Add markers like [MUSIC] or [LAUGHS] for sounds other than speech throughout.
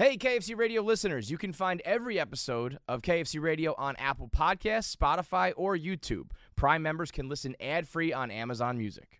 Hey, KFC Radio listeners, you can find every episode of KFC Radio on Apple Podcasts, Spotify, or YouTube. Prime members can listen ad free on Amazon Music.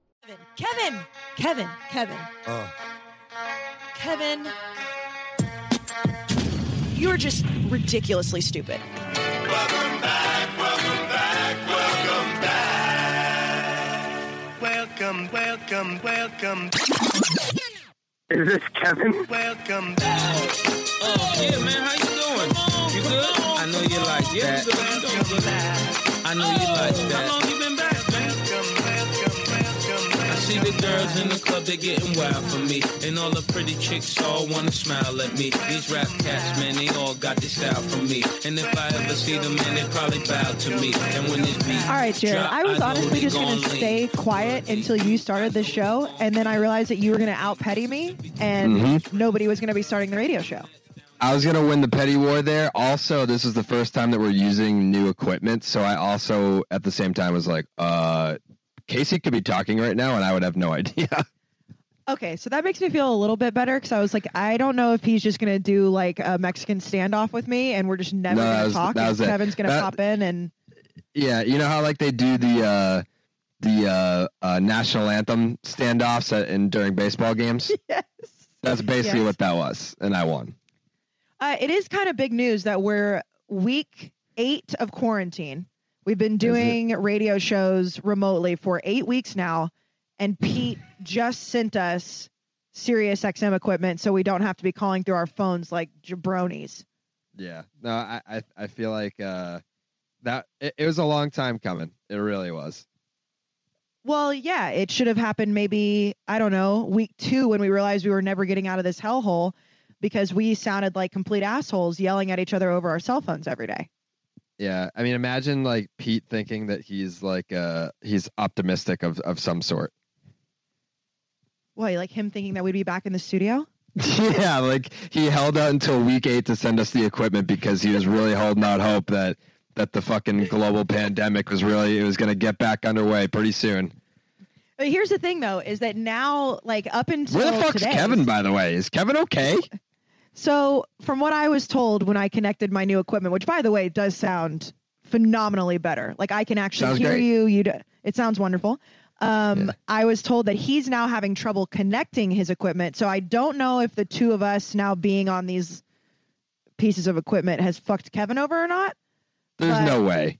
Kevin, Kevin, Kevin, Uh, Kevin. You're just ridiculously stupid. Welcome, back, welcome, back, welcome, back. Welcome, welcome, welcome. Is this Kevin? welcome back. Oh, yeah, man, how you doing? You good? I know you like yeah, you good. You doing good. I know you like that. How long you been back, see the girls in the club, they getting wild for me. And all the pretty chicks all wanna smile at me. These rap cats, man, they all got this style from me. And if I ever see them, man, they probably bow to me. And when this beat All right, Jared. drop, I was know honestly just going gon' to stay quiet until you started the show, and then I realized that you were going to out petty me, and Mhm. nobody was going to be starting the radio show. I was gonna win the petty war there. Also, this is the first time that we're using new equipment, so I also at the same time was like, uh, Casey could be talking right now, and I would have no idea. [LAUGHS] Okay, so that makes me feel a little bit better because I was like, I don't know if he's just going to do like a Mexican standoff with me, and we're just never No, to was- talk. and it. Kevin's going to That- pop in, and yeah, you know how like they do the uh, the uh, uh, national anthem standoffs at, in during baseball games. [LAUGHS] yes. That's basically Yes. what that was, and I won. Uh, it is kind of big news that we're week eight of quarantine. We've been doing radio shows remotely for eight weeks now, and Pete just sent us Sirius XM equipment so we don't have to be calling through our phones like jabronis. Yeah, no, I I, I feel like uh, that it, it was a long time coming. It really was. Well, yeah, it should have happened maybe, I don't know, week two when we realized we were never getting out of this hellhole because we sounded like complete assholes yelling at each other over our cell phones every day. Yeah, I mean, imagine like Pete thinking that he's like uh he's optimistic of of some sort. Why, like him thinking that we'd be back in the studio? [LAUGHS] yeah, like he held out until week eight to send us the equipment because he was really holding out hope that that the fucking global pandemic was really it was going to get back underway pretty soon. But here's the thing, though, is that now, like up until Where the fuck's today, Kevin, by the way? Is Kevin okay? So, from what I was told when I connected my new equipment, which by the way does sound phenomenally better, like I can actually Sounds hear great. you. You, it sounds wonderful. Um, Yeah. I was told that he's now having trouble connecting his equipment. So I don't know if the two of us now being on these pieces of equipment has fucked Kevin over or not. There's But- no way.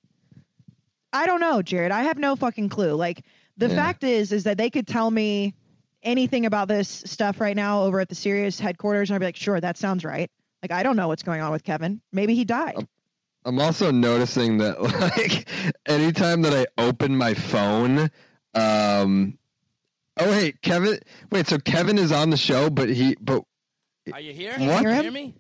I don't know, Jared. I have no fucking clue. Like the Yeah. fact is, is that they could tell me anything about this stuff right now over at the Sirius headquarters, and I'd be like, sure, that sounds right. Like I don't know what's going on with Kevin. Maybe he died. I'm also noticing that [LAUGHS] like anytime that I open my phone, um Oh wait, Kevin wait, so Kevin is on the show but he but Are you here? What? Can you Hear hear me?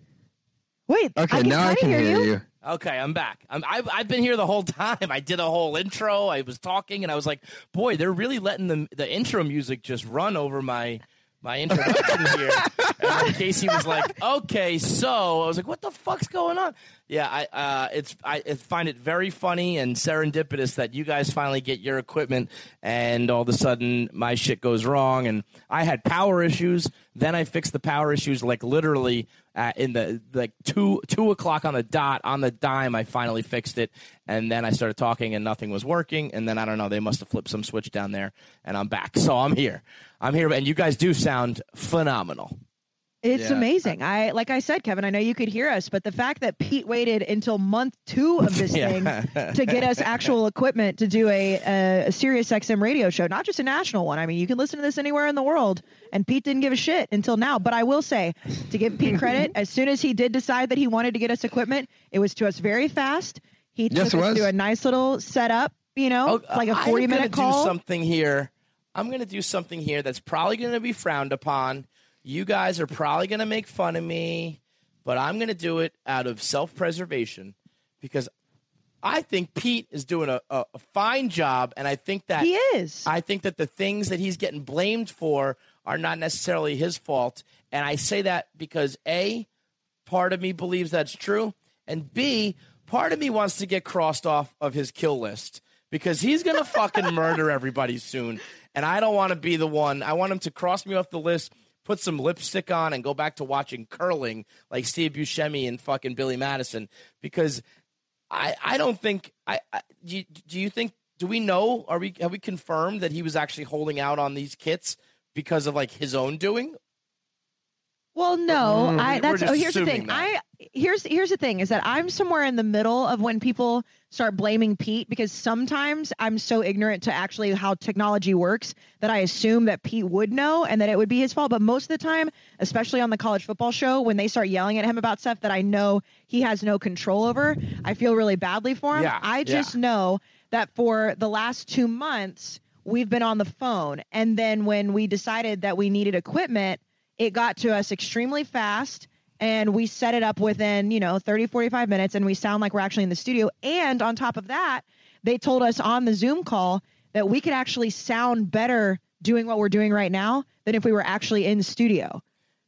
Wait, okay, I can now I can hear, hear you. you. Okay, I'm back. I'm, I've, I've been here the whole [LAUGHS] time. I did a whole intro. I was talking, and I was like, "Boy, they're really letting the the intro music just run over my my introduction [LAUGHS] here." And then Casey was like, "Okay, so," I was like, "What the fuck's going on?" Yeah, I uh, it's I, I find it very funny and serendipitous that you guys finally get your equipment, and all of a sudden my shit goes wrong, and I had power issues. Then I fixed the power issues like literally uh, in the like two two o'clock on the dot on the dime. I finally fixed it, and then I started talking, and nothing was working. And then I don't know, they must have flipped some switch down there, and I'm back. So I'm here. I'm here, and you guys do sound phenomenal. It's Yeah. amazing. I like I said, Kevin. I know you could hear us, but the fact that Pete waited until month two of this [LAUGHS] Yeah. thing to get us [LAUGHS] actual equipment to do a, a, a Sirius XM radio show, not just a national one. I mean, you can listen to this anywhere in the world, and Pete didn't give a shit until now. But I will say, to give Pete credit, [LAUGHS] as soon as he did decide that he wanted to get us equipment, it was to us very fast. He Yes, took us through a nice little setup, you know, Oh, like a I'm 40 gonna minute do something here. I'm going to do something here that's probably going to be frowned upon. You guys are probably going to make fun of me, but I'm going to do it out of self preservation because I think Pete is doing a, a, a fine job, and I think that He is. I think that the things that he's getting blamed for are not necessarily his fault. And I say that because A, part of me believes that's true. And B, part of me wants to get crossed off of his kill list because he's going to fucking murder [LAUGHS] everybody soon. And I don't want to be the one. I want him to cross me off the list, put some lipstick on, and go back to watching curling like Steve Buscemi and fucking Billy Madison because I, I don't think I, I do, you, do you think do we know are we have we confirmed that he was actually holding out on these kits because of like his own doing Well, no, Mm, I that's oh here's the thing. that. I here's here's the thing is that I'm somewhere in the middle of when people start blaming Pete because sometimes I'm so ignorant to actually how technology works that I assume that Pete would know and that it would be his fault. But most of the time, especially on the college football show, when they start yelling at him about stuff that I know he has no control over, I feel really badly for him. Yeah, I yeah. just know that for the last two months we've been on the phone and then when we decided that we needed equipment it got to us extremely fast and we set it up within you know 30 45 minutes and we sound like we're actually in the studio. And on top of that they told us on the zoom call that we could actually sound better doing what we're doing right now than if we were actually in studio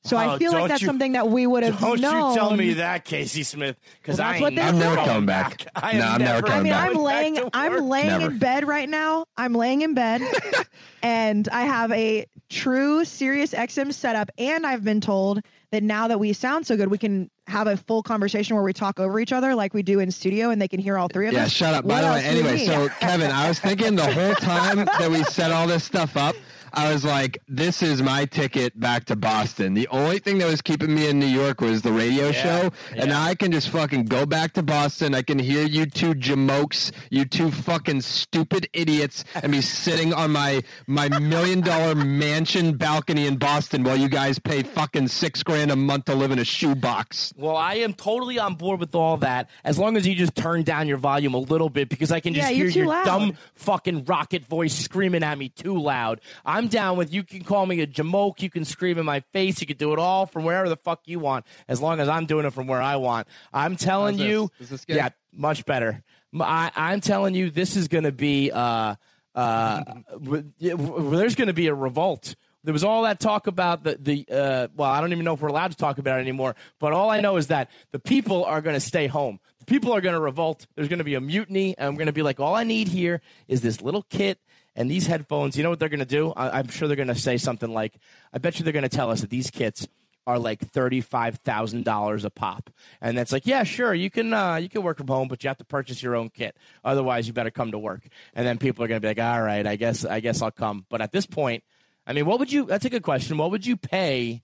so Oh, i feel like that's you- something that we would have don't known you tell me that casey smith because Well, i that's ain't what they I'm never said. coming back. I No, am I'm never I coming back. I'm going back laying I'm laying Never. in bed right now. I'm laying in bed [LAUGHS] and I have a true Sirius XM setup and I've been told that now that we sound so good, we can have a full conversation where we talk over each other like we do in studio and they can hear all three of Yeah, us. Yeah, shut up. What By the way, anyway, so Kevin, I was thinking the whole time that we set all this stuff up, I was like, this is my ticket back to Boston. The only thing that was keeping me in New York was the radio show. And now I can just fucking go back to Boston. I can hear you two jamokes, you two fucking stupid idiots, and be sitting on my my million dollar [LAUGHS] mansion balcony in Boston while you guys pay fucking six grand a month to live in a shoebox. Well, I am totally on board with all that as long as you just turn down your volume a little bit because I can just Yeah, hear your loud. dumb fucking rocket voice screaming at me too loud. I'm down with you can call me a jamoke, you can scream in my face, you can do it all from wherever the fuck you want as long as I'm doing it from where I want. I'm telling How's this? you, Is this good? yeah, much better. I'm telling you, this is going to be. Uh, uh, w- yeah, w- there's going to be a revolt. There was all that talk about the the. Uh, well, I don't even know if we're allowed to talk about it anymore. But all I know is that the people are going to stay home. The people are going to revolt. There's going to be a mutiny, and I'm going to be like, all I need here is this little kit and these headphones. You know what they're going to do? I, I'm sure they're going to say something like, I bet you they're going to tell us that these kits are like thirty-five thousand dollars a pop, and that's like, yeah, sure, you can uh, you can work from home, but you have to purchase your own kit. Otherwise, you better come to work. And then people are going to be like, all right, I guess I guess I'll come. But at this point, I mean, what would you? That's a good question. What would you pay?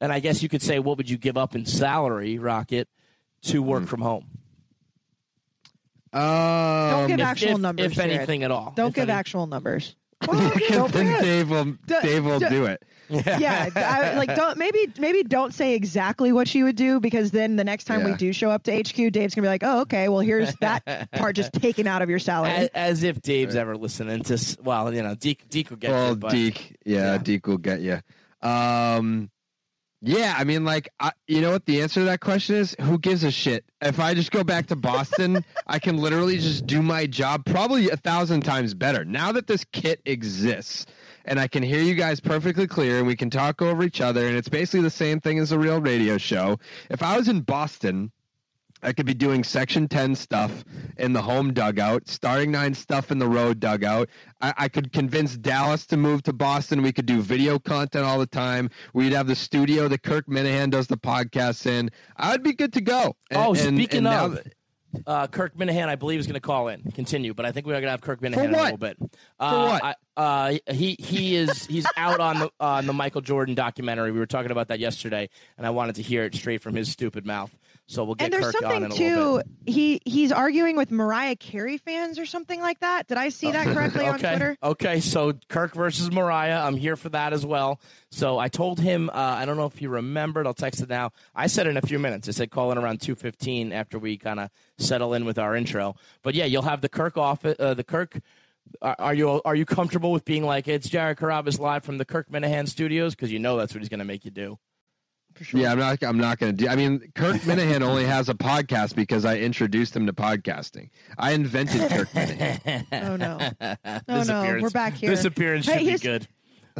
And I guess you could say, what would you give up in salary, Rocket, to work from home? Don't Um, give if- actual if- numbers. if Jared. anything at all. Don't If give any- actual numbers. [LAUGHS] because then. Dave will, D- Dave will d- do it. yeah, I, [LAUGHS] like don't maybe maybe don't say exactly what you would do because then the next time we do show up to HQ, Dave's gonna be like, oh okay, well here's that part just [LAUGHS] taken out of your salary. As, as if Dave's ever listening to. Well, you know, Deke, Deke will get well, you, but Deke, yeah, yeah. Deke will get you. Um, yeah, I mean, like, I, you know what the answer to that question is? Who gives a shit? If I just go back to Boston, [LAUGHS] I can literally just do my job probably a thousand times better. Now that this kit exists, and I can hear you guys perfectly clear, and we can talk over each other, and it's basically the same thing as a real radio show. If I was in Boston. I could be doing Section 10 stuff in the home dugout, starting nine stuff in the road dugout. I, I could convince Dallas to move to Boston. We could do video content all the time. We'd have the studio that Kirk Minihane does the podcasts in. I would be good to go. And- Oh, and- speaking and of, that- uh, Kirk Minihane, I believe, is going to call in. Continue, but I think we're going to have Kirk Minihane in a little bit. Uh, what? I, uh, he he is he's out on the on the Michael Jordan documentary. We were talking about that yesterday, and I wanted to hear it straight from his stupid mouth. So we'll get and there's Kirk something in a little bit. too. He he's arguing with Mariah Carey fans or something like that. Did I see that correctly on. [LAUGHS] Twitter? Okay, so Kirk versus Mariah. I'm here for that as well. So I told him. Uh, I don't know if you remembered. I'll text it now. I said in a few minutes. I said call in around 2:15 after we kind of settle in with our intro. But yeah, you'll have the Kirk office. Uh, the Kirk. Are, are you are you comfortable with being like it's Jared Carrabis live from the Kirk Minihane Studios? Because you know that's what he's going to make you do. For sure. Yeah, I'm not. I'm not going to do. I mean, Kirk [LAUGHS] Minihane only has a podcast because I introduced him to podcasting. I invented Kirk Minihane. [LAUGHS] Oh no. [LAUGHS] oh no, we're back here. This appearance Hey, be good.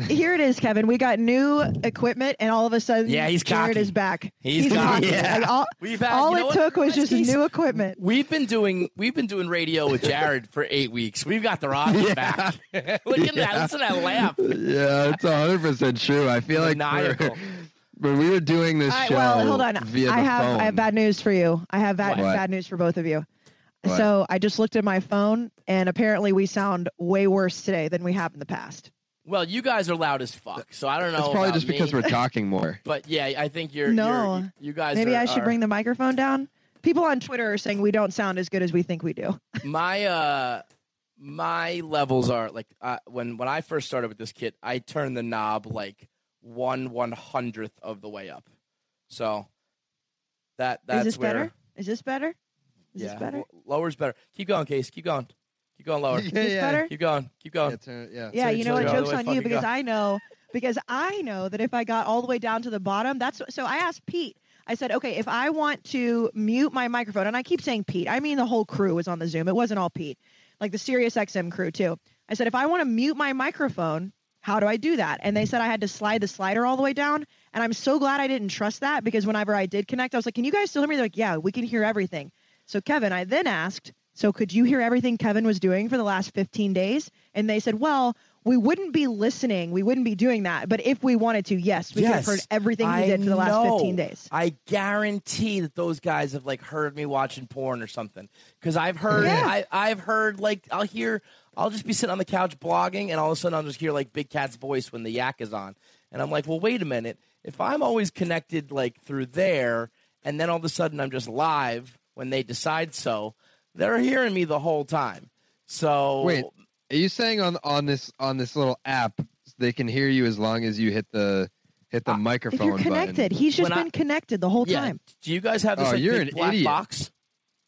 Here it is, Kevin. We got new equipment, and all of a sudden, Yeah, he's Jared cocky. is back. He's cocky. Yeah. Like, all We've had, all you know it what? took was just He's- new equipment. We've been doing we've been doing radio with Jared for eight weeks. We've got the rock Yeah. back. Look at that! Listen to that laugh. yeah, it's 100 percent true. I feel like Maniacal. we're- when we were doing this All right, show well, hold on. via the I have phone, I have bad news for you. I have bad What? bad news for both of you. What? So I just looked at my phone, and apparently we sound way worse today than we have in the past. Well, you guys are loud as fuck, so I don't know. It's probably about just because me, we're talking more. [LAUGHS] But yeah, I think you're. No. you're, you guys. Maybe are, I should are- bring the microphone down. People on Twitter are saying we don't sound as good as we think we do. [LAUGHS] my uh my levels are like uh, when when I first started with this kit, I turned the knob like one one hundredth of the way up. So that that's Is this where, better? Is this better? Is yeah, this better? l- lower's better. Keep going, Case. Keep going. Keep going lower. Is this better? Keep going. Keep going. Yeah, turn- yeah. Yeah, So- you know what? you're all the Joke's on you because go. I know because I know that if I got all the way down to the bottom, that's so. I asked Pete. I said, okay, if I want to mute my microphone, and I keep saying Pete, I mean the whole crew was on the Zoom. It wasn't all Pete, like the Sirius XM crew too. I said, if I want to mute my microphone, how do I do that? And they said I had to slide the slider all the way down. And I'm so glad I didn't trust that because whenever I did connect, I was like, can you guys still hear me? They're like, yeah, we can hear everything. So Kevin, I then asked, so could you hear everything Kevin was doing for the last 15 days? And they said, well, we wouldn't be listening. We wouldn't be doing that. But if we wanted to, yes, we could have heard everything he I did for the last know. 15 days. I guarantee that those guys have like heard me watching porn or something. Because I've heard, Yeah. I, I've heard like I'll hear, I'll just be sitting on the couch blogging, and all of a sudden I'll just hear like Big Cat's voice when the yak is on, and I'm like, well, wait a minute. If I'm always connected like through there, and then all of a sudden I'm just live when they decide so, they're hearing me the whole time. So Wait, are you saying on on this on this little app they can hear you as long as you hit the hit the Uh, If microphone you're connected, button? he's just When I- been connected the whole yeah. time. Do you guys have this Oh, like, you're big an black idiot. box?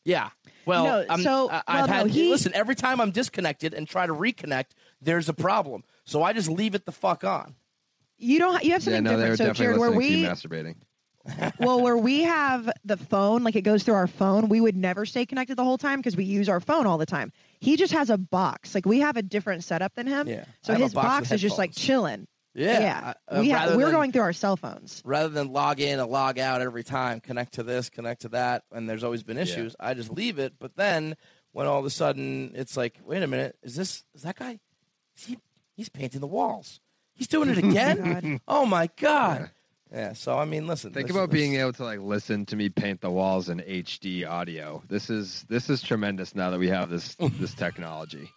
Yeah. Well, No, I'm, so- I, well, I've no, had he- listen. Every time I'm disconnected and try to reconnect, there's a problem. So I just leave it the fuck on. You don't. You have Yeah, something no, they were different. So definitely Jared, where listening to you we masturbating. [LAUGHS] well, where we have the phone, like it goes through our phone, we would never stay connected the whole time because we use our phone all the time. He just has a box. Like we have a different setup than him. Yeah. So I have a his box box, with is just like chilling. Yeah. I- uh, we rather have, we're than- going through our cell phones. rather than log in and log out every time, connect to this, connect to that, and there's always been issues. I just leave it. But then when all of a sudden it's like, wait a minute, is this is that guy? Is he he's painting the walls. He's doing it [LAUGHS] again. Oh my god. Yeah. So I mean, listen. Think this- about this- being able to like listen to me paint the walls in HD audio. This is this is tremendous now that we have this this technology.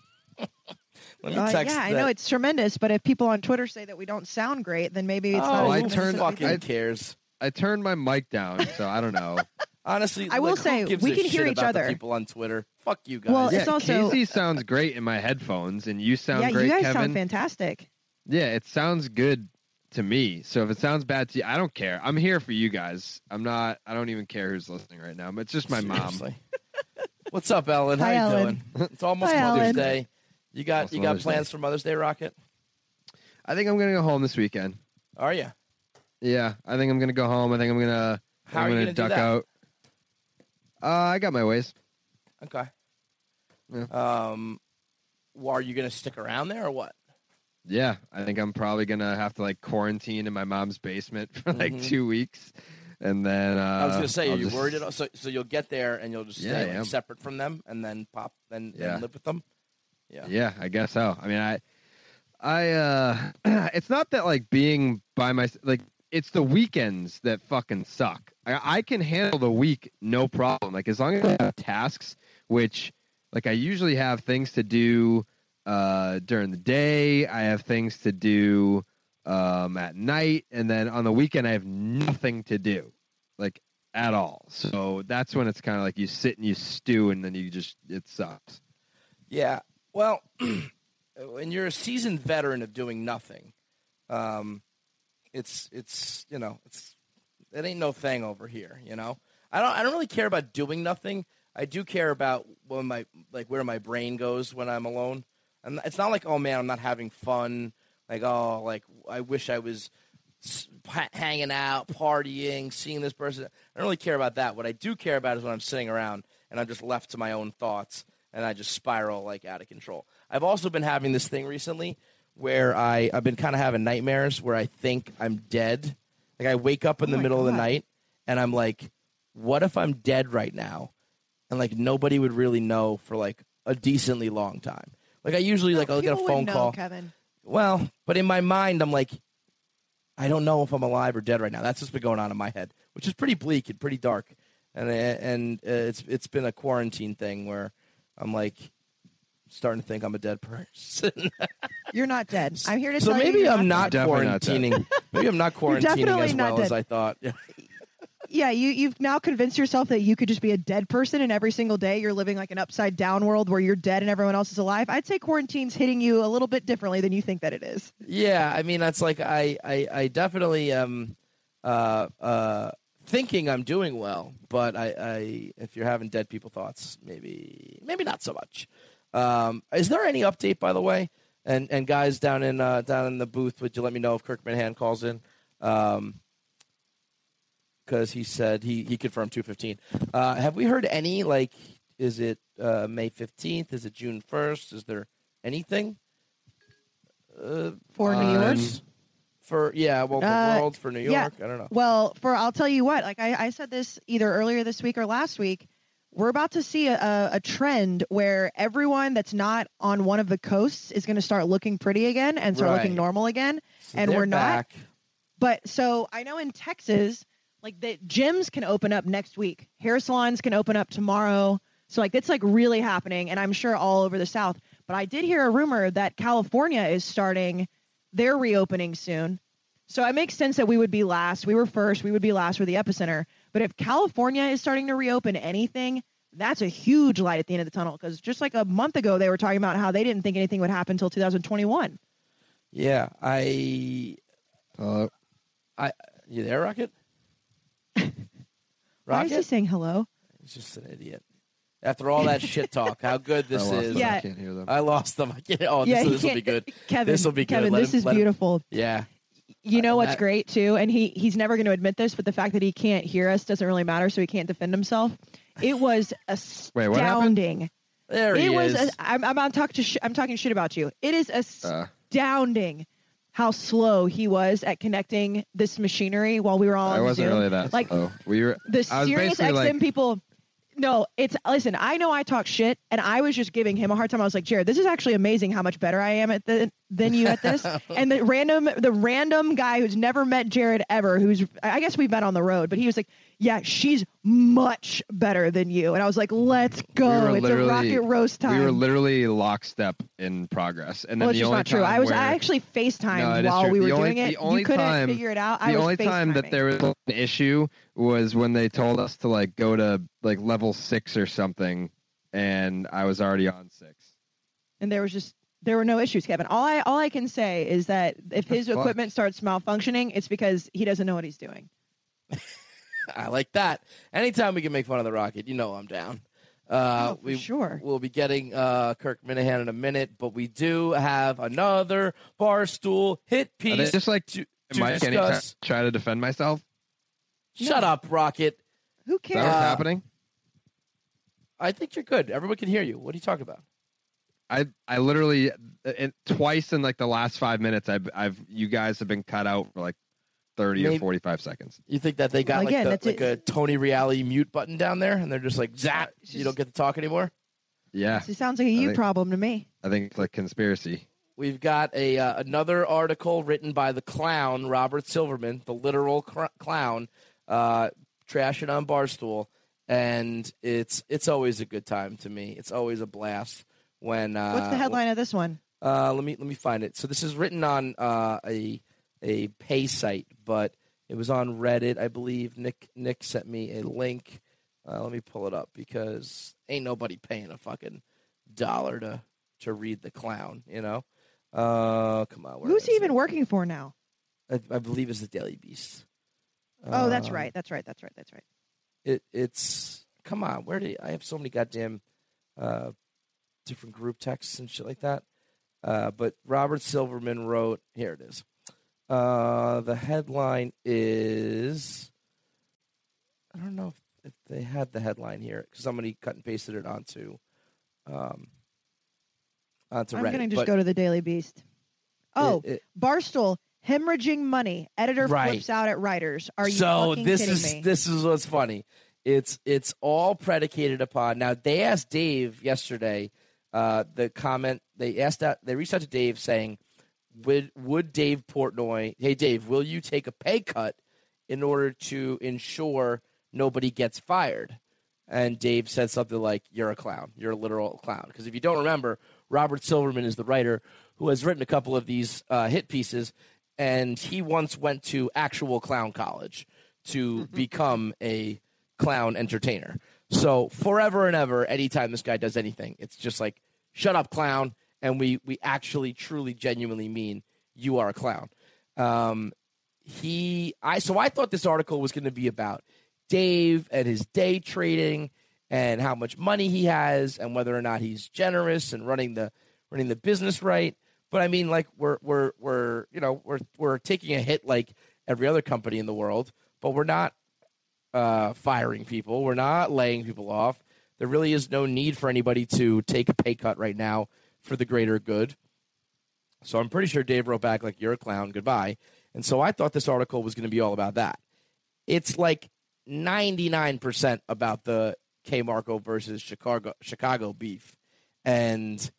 Let me Uh, text yeah, I know it's tremendous, but if people on Twitter say that we don't sound great, then maybe it's oh, not. I as who turned- fucking. I- cares. I turned my mic down, so I don't know. [LAUGHS] Honestly, I will like, who say, gives we can hear each other. people on Twitter. Fuck you guys. Well, yeah, It's also- Casey sounds great in my headphones, and you sound yeah, great, you guys Kevin. sound fantastic. Yeah, it sounds good to me. So if it sounds bad to you, I don't care. I'm here for you guys. I'm not. I don't even care who's listening right now. It's just my mom. What's up, Ellen? How Hi, you Ellen. doing? It's almost Hi, Mother's Ellen. Day. You got Almost you got Mother's plans Day. for Mother's Day, Rocket? I think I'm gonna go home this weekend. Are you? Yeah, I think I'm gonna go home. I think I'm gonna. How I'm are you gonna gonna duck out. Uh, I got my ways. Okay. Yeah. Um, well, are you gonna stick around there or what? Yeah, I think I'm probably gonna have to like quarantine in my mom's basement [LAUGHS] for like Mhm. two weeks, and then uh, I was gonna say, I'll are you just- worried at all? So, so you'll get there and you'll just Yeah, stay like, separate from them, and then pop, then, then Yeah. live with them. Yeah. Yeah, I guess so. I mean, I, I, uh, [CLEARS THROAT] it's not that like being by my like it's the weekends that fucking suck. I, I can handle the week no problem. Like as long as I have tasks, which like I usually have things to do uh during the day. I have things to do um at night, and then on the weekend I have nothing to do, like at all. So that's when it's kind of like you sit and you stew, and then you just it sucks. Yeah. Well, [CLEARS THROAT] when you're a seasoned veteran of doing nothing, um, it's it's you know it's it ain't no thing over here. You know, I don't I don't really care about doing nothing. I do care about when my like where my brain goes when I'm alone. And it's not like oh man I'm not having fun. Like oh like I wish I was hanging out, partying, seeing this person. I don't really care about that. What I do care about is when I'm sitting around and I'm just left to my own thoughts and I just spiral like out of control. I've also been having this thing recently where I I've been kind of having nightmares where I think I'm dead. Like I wake up in the my middle of the night and I'm like, what if I'm dead right now? And like nobody would really know for like a decently long time. Like I usually like I'll get a phone know, call. Kevin. Well, but in my mind, I'm like, I don't know if I'm alive or dead right now. That's what's been going on in my head, which is pretty bleak and pretty dark, and and uh, it's it's been a quarantine thing where I'm like starting to think I'm a dead person. [LAUGHS] You're not dead. I'm here to so tell you. maybe you're I'm not not dead. Not quarantining. [LAUGHS] maybe I'm not quarantining definitely as not well as. I thought. [LAUGHS] Yeah, you you've now convinced yourself that you could just be a dead person, and every single day you're living like an upside down world where you're dead and everyone else is alive. I'd say quarantine's hitting you a little bit differently than you think that it is. Yeah, I mean that's like I I, I definitely am uh, uh, thinking I'm doing well, but I, I if you're having dead people thoughts, maybe maybe not so much. Um, is there any update by the way? And and guys down in uh, down in the booth, would you let me know if Kirk Minihane calls in? Um, because he said he he confirmed two fifteen. Uh, have we heard any like? Is it uh, May fifteenth? Is it June first? Is there anything? Uh, For New Um, York, Words? For yeah, well, the Uh, world for New yeah. York. I don't know. well, for I'll tell you what, like I, I said this either earlier this week or last week, we're about to see a, a, trend where everyone that's not on one of the coasts is going to start looking pretty again and start looking normal again. So and we're not- But so I know in Texas, like the gyms can open up next week. Hair salons can open up tomorrow. So like it's like really happening and I'm sure all over the South. But I did hear a rumor that California is starting their reopening soon. So it makes sense that we would be last. We were first, we would be last for the epicenter. But if California is starting to reopen anything, that's a huge light at the end of the tunnel because just like a month ago they were talking about how they didn't think anything would happen until 2021. Yeah, I. Uh, I, You there, Rocket? Rocket? [LAUGHS] Why is he saying hello? He's just an idiot. After all that shit talk, how good [LAUGHS] this I lost is. them. Yeah. I can't hear them. I lost them. I can't, oh, yeah, this, will be good. Kevin, This'll be good. Kevin, this him- is let him- beautiful. Yeah. You know Uh, what's that- great too, and he he's never going to admit this, but the fact that he can't hear us doesn't really matter, so he can't defend himself. It was Wait, what astounding. There he it was. A, I'm, I'm, I'm talking. Sh- I'm talking shit about you. It is Uh, astounding how slow he was at connecting this machinery while we were all I wasn't Zoom. really that Like- slow. We were. The serious was XM like- people. No, it's listen. I know I talk shit, and I was just giving him a hard time. I was like, Jared, this is actually amazing how much better I am at the than you at this. [LAUGHS] and the random, the random guy who's never met Jared ever, who's I guess we've met on the road, but he was like, yeah, she's much better than you. And I was like, let's go. were it's a rocket roast time. We were literally lockstep in progress, and then well, the only not true. I was where, I actually FaceTimed No, while we were only- doing it. the only you couldn't time- figure it out. I the only time that there was an issue was when they told us to like go to like level six or something, and I was already on six. and there was just there were no issues, Kevin. All I all I can say is that if his equipment starts malfunctioning, it's because he doesn't know what he's doing. [LAUGHS] [LAUGHS] I like that. Anytime we can make fun of the Rocket, you know I'm down. Uh, Oh, we, sure. We'll be getting uh, Kirk Minihane in a minute, but we do have another Barstool hit Are they piece just like to, am to I getting to discuss. try to defend myself? Shut up, Rocket. Who Is that cares? what's Uh, happening? I think you're good. Everyone can hear you. What are you talking about? I I literally it, twice in like the last five minutes I've I've you guys have been cut out for like thirty Maybe- or forty five seconds. You think that they got Well, again, like, that's the, like a Tony Reali mute button down there, and they're just like, "Zap! It's you don't get to talk anymore." Yeah, It sounds like a you think- problem to me. I think it's like conspiracy. We've got a uh, another article written by the clown Robert Silverman, the literal cr- clown, uh, trashing on Barstool, and it's it's always a good time to me. It's always a blast when. Uh, What's the headline of this one? Uh, let me let me find it. So this is written on uh, a a pay site, but it was on Reddit, I believe. Nick Nick sent me a link. Uh, let me pull it up because ain't nobody paying a fucking dollar to to read the clown, you know. Uh, come on, Who's he even working for now? I, I believe it's the Daily Beast. Oh, that's Um, right. That's right. That's right. That's right. It it's come on. Where do I have so many goddamn uh, different group texts and shit like that? Uh, but Robert Silverman wrote here it is. Uh, the headline is I don't know if, if they had the headline here because somebody cut and pasted it onto um onto I'm Reddit. gonna just go to the Daily Beast. Oh, it- it- Barstool hemorrhaging money. Editor Right. flips out at writers. Are you so this is me? this is what's funny. It's it's all predicated upon now. They asked Dave yesterday. Uh, the comment they asked that they reached out to Dave saying, "Would would Dave Portnoy? Hey Dave, will you take a pay cut in order to ensure nobody gets fired?" And Dave said something like, "You're a clown. You're a literal clown." Because if you don't remember, Robert Silverman is the writer who has written a couple of these uh, hit pieces, and he once went to actual clown college to become a clown entertainer. So forever and ever, anytime this guy does anything, it's just like, "Shut up, clown!" And we we actually, truly, genuinely mean you are a clown. Um, he, I so I thought this article was going to be about Dave and his day trading and how much money he has and whether or not he's generous and running the running the business right. But I mean, like we're we're we're you know we're we're taking a hit like every other company in the world, but we're not uh, firing people. We're not laying people off. There really is no need for anybody to take a pay cut right now for the greater good. So I'm pretty sure Dave wrote back like, "You're a clown. Goodbye." And so I thought this article was going to be all about that. It's like 99% about the KMarko versus Chicago Chicago beef, and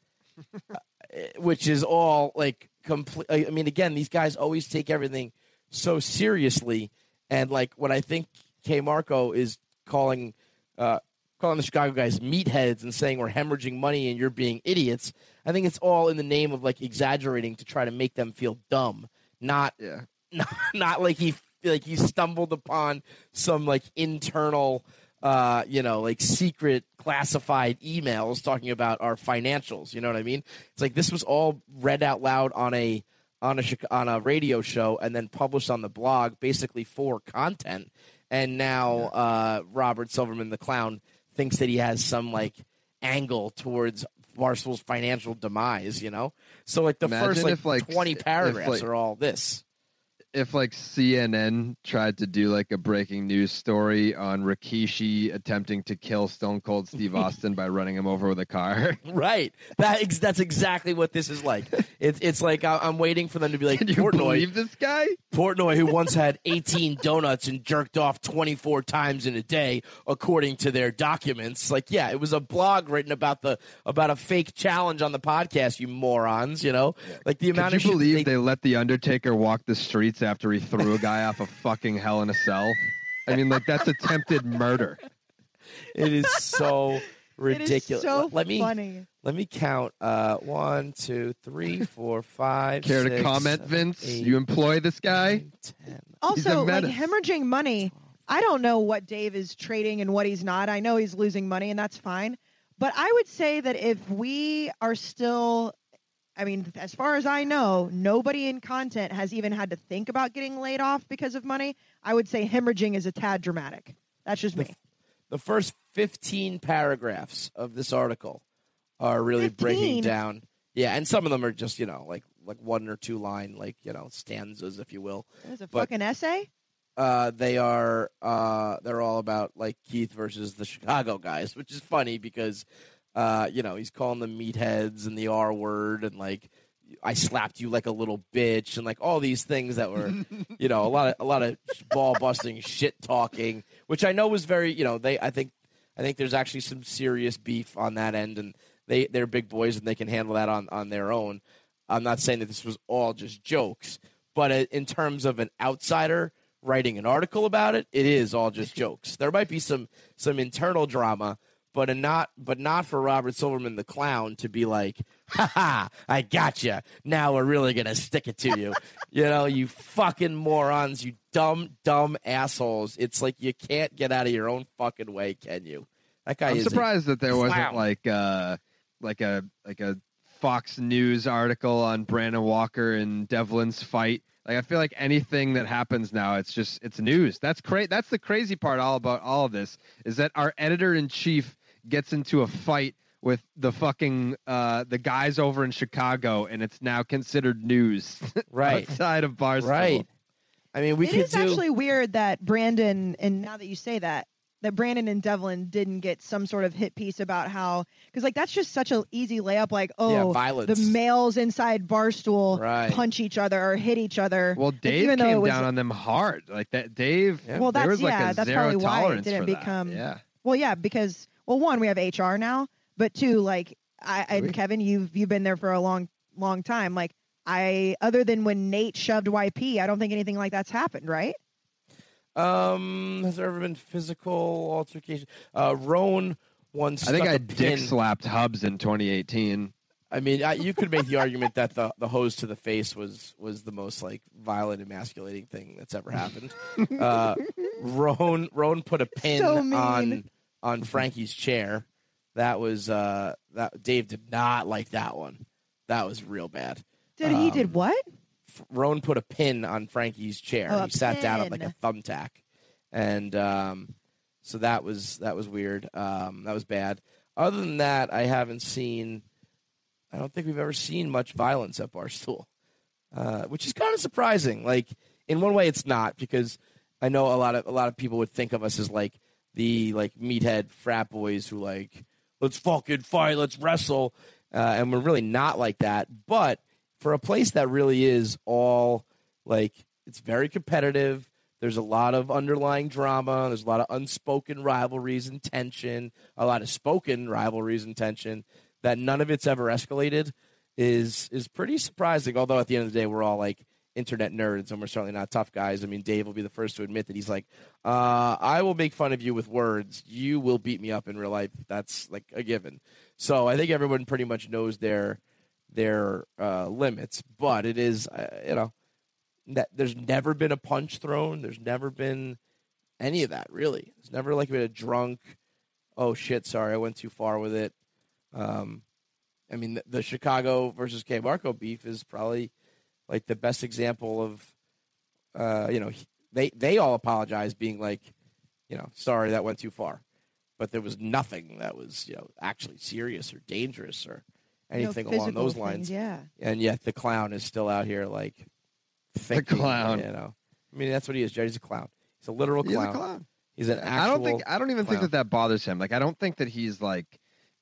uh, [LAUGHS] which is all like complete. I mean, again, these guys always take everything so seriously, and like what I think KMarko is calling uh, calling the Chicago guys meatheads and saying we're hemorrhaging money and you're being idiots. I think it's all in the name of like exaggerating to try to make them feel dumb, not Yeah. [LAUGHS] not, not like he like he stumbled upon some like internal uh you know like secret classified emails talking about our financials you know what i mean it's like this was all read out loud on a on a on a radio show and then published on the blog basically for content and now uh robert silverman the clown thinks that he has some like angle towards Barstool's financial demise, you know. So like the Imagine first like, if, like, twenty if, paragraphs like- are all this. If like CNN tried to do like a breaking news story on Rikishi attempting to kill Stone Cold Steve [LAUGHS] Austin by running him over with a car. [LAUGHS] Right. That ex- that's exactly what this is like. It's it's like I- I'm waiting for them to be like Can you Portnoy. believe this guy? Portnoy, who once had 18 [LAUGHS] donuts and jerked off 24 times in a day, according to their documents. Like, yeah, it was a blog written about the about a fake challenge on the podcast. You morons, you know, like the amount Could of you shit believe they, they let the Undertaker walk the streets after he threw a guy off a fucking Hell in a Cell? I mean, like that's attempted murder. it is so ridiculous. [LAUGHS] It is so let me funny. let me count. Uh, one, two, three, four, five. Care to comment, seven, Vince? eight, You employ this guy? nine, ten. Also, like hemorrhaging money. I don't know what Dave is trading and what he's not. I know he's losing money, and that's fine. But I would say that if we are still, I mean, as far as I know, nobody in content has even had to think about getting laid off because of money. I would say hemorrhaging is a tad dramatic. That's just me. the first 15 paragraphs of this article are really breaking down yeah and some of them are just you know like like one or two line like you know stanzas if you will It's a but- fucking essay. uh they are uh they're all about like keith versus the chicago guys which is funny because uh you know he's calling them meatheads and the r word and like i slapped you like a little bitch and like all these things that were [LAUGHS] you know a lot of a lot of ball busting shit talking which i know was very you know they i think i think there's actually some serious beef on that end and they they're big boys and they can handle that on on their own. I'm not saying that this was all just jokes but uh, in terms of an outsider writing an article about it it is all just jokes. There might be some some internal drama but a not but not for Robert Silverman the clown to be like, "Ha ha, I gotcha. Now we're really gonna stick it to you." [LAUGHS] you know, you fucking morons, you dumb dumb assholes. It's like you can't get out of your own fucking way, can you? That guy I'm is surprised that there wasn't like uh like a like a Fox News article on Brandon Walker and Devlin's fight. Like I feel like anything that happens now, it's just it's news. That's cra- That's the crazy part all about all of this is that our editor in chief gets into a fight with the fucking uh the guys over in Chicago, and it's now considered news [LAUGHS] Right. outside of Barstool. Right. I mean, we It could is do. actually weird that Brandon, and now that you say that, that Brandon and Devlin didn't get some sort of hit piece about how, because like that's just such an easy layup. Like, yeah, oh, violence. the males inside Barstool Right. punch each other or hit each other. Well, Dave even though came it was- down on them hard. Like that, Dave. Yeah. Well, there that's- was like yeah, a that's zero probably why it didn't for that. become- Yeah. Well, yeah, because well, one, we have HR now, but two, like I and We- Kevin, you've you've been there for a long, long time. Like I, other than when Nate shoved YP, I don't think anything like that's happened, right? Um, has there ever been physical altercation? Uh, Rone once. I think stuck I a dick slapped Hubs in 2018. I mean, I, you could make the argument that the the hose to the face was was the most like violent, emasculating thing that's ever happened. uh, [LAUGHS] Rone Rone put a pin So on on Frankie's chair. That was uh that Dave did not like that one. That was real bad. Did he did Um, what? Rone put a pin on Frankie's chair. Oh, he sat down on like a thumbtack, and um, so that was that was weird. Um, that was bad. Other than that, I haven't seen. I don't think we've ever seen much violence at Barstool, uh, which is kind of surprising. Like in one way, it's not because I know a lot of a lot of people would think of us as like the like meathead frat boys who like let's fucking fight, let's wrestle, uh, and we're really not like that. But for a place that really is all like it's very competitive. There's a lot of underlying drama. There's a lot of unspoken rivalries and tension. A lot of spoken rivalries and tension. That none of it's ever escalated is is pretty surprising. Although at the end of the day, we're all like internet nerds, and we're certainly not tough guys. I mean, Dave will be the first to admit that he's like, uh, "I will make fun of you with words. You will beat me up in real life. That's like a given." So I think everyone pretty much knows their their uh, limits, but it is uh, you know that there's never been a punch thrown. There's never been any of that really. There's never like been a drunk. Oh shit! Sorry, I went too far with it. Um, I mean, the, the Chicago versus KMarko beef is probably like the best example of, uh, you know, they they all apologize, being like, you know, sorry that went too far, but there was nothing that was you know actually serious or dangerous or No anything along physical those things, lines Yeah. and yet the clown is still out here like thinking, clown. You know, I mean that's what he is. Jerry's a clown. He's a literal He's a clown. clown. He's an actual. I don't think. I don't even think that that bothers him. Like I don't think that he's like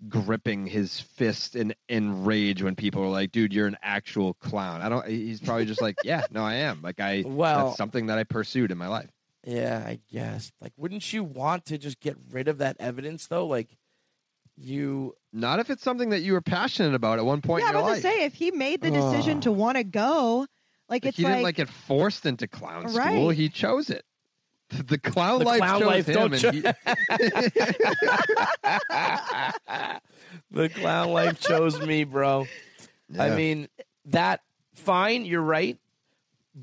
gripping his fist in in rage when people are like, "Dude, you're an actual clown." I don't. He's probably just like, "Yeah, no, I am." Like I. [LAUGHS] Well- that's something that I pursued in my life. Yeah, I guess. Like, wouldn't you want to just get rid of that evidence though? Like, you. Not if it's something that you were passionate about at one point yeah, I in your was life. gonna say if he made the decision to want to go, like Like, it's he didn't like, like get forced into clown school. Right. He chose it. [LAUGHS] The clown The life clown chose life him. don't and cho- he- [LAUGHS] [LAUGHS] the clown life chose me, bro. I mean, that fine. You're right,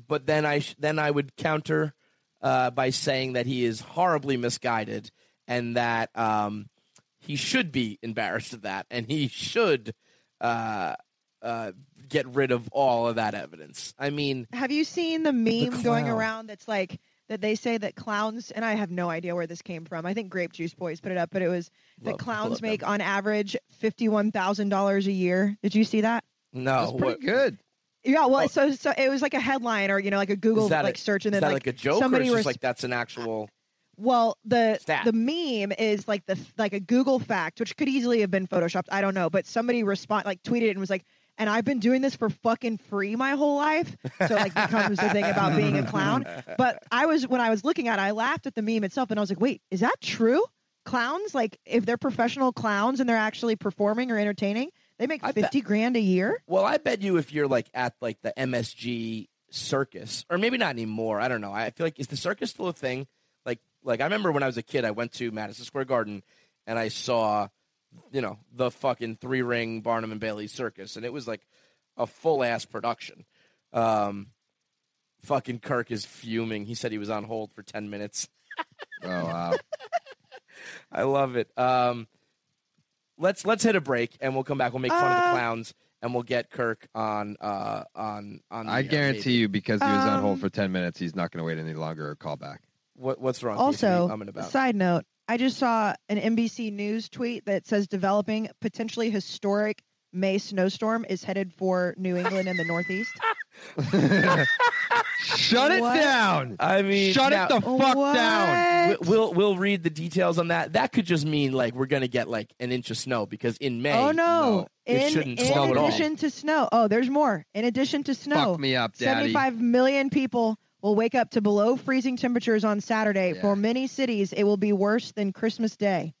but then I sh- then I would counter uh, by saying that he is horribly misguided and that um, he should be embarrassed of that, and he should uh, uh, get rid of all of that evidence. I mean, have you seen the meme going around that's like that they say that clowns and I have no idea where this came from. I think Grape Juice Boys put it up, but it was Love- that love clowns them. make on average fifty one thousand dollars a year. Did you see that? no, That's pretty what- good. Yeah, well, Oh. so so it was like a headline or you know like a Google is that like a, search and is then that like, like, a joke, somebody it's just res- like that's an actual. Well, the Stat. the meme is like the like a Google fact, which could easily have been photoshopped. I don't know, but somebody respond like tweeted it and was like, "And I've been doing this for fucking free my whole life." So like becomes the thing about being a clown. But I was when I was looking at it, I laughed at the meme itself, and I was like, "Wait, is that true? Clowns like if they're professional clowns and they're actually performing or entertaining, they make I bet- fifty grand a year." Well, I bet you if you're like at like the MSG circus, or maybe not anymore. I don't know. I feel like is the circus still a thing? Like, like I remember when I was a kid, I went to Madison Square Garden and I saw, you know, the fucking three ring Barnum and Bailey circus, and it was like a full ass production. Um, fucking Kirk is fuming. He said he was on hold for ten minutes. [LAUGHS] Oh wow. [LAUGHS] I love it. Um, let's let's hit a break and we'll come back. We'll make fun of the Uh, clowns and we'll get Kirk on uh on on. The, I uh, guarantee maybe. you, because he was on hold Um, for ten minutes, he's not going to wait any longer or call back. What what's wrong? Also, I'm in about. side note, I just saw an NBC News tweet that says developing potentially historic May snowstorm is headed for New England and the Northeast. [LAUGHS] Shut it What? down. I mean, Shut now- it the fuck What? down. we- We'll we'll read the details on that. That could just mean like we're gonna get like an inch of snow because in May. oh no! it in shouldn't in slow at all. addition to snow, oh, there's more. In addition to snow, Fuck me up, daddy. 75 million people will wake up to below freezing temperatures on Saturday. Yeah. For many cities, it will be worse than Christmas Day.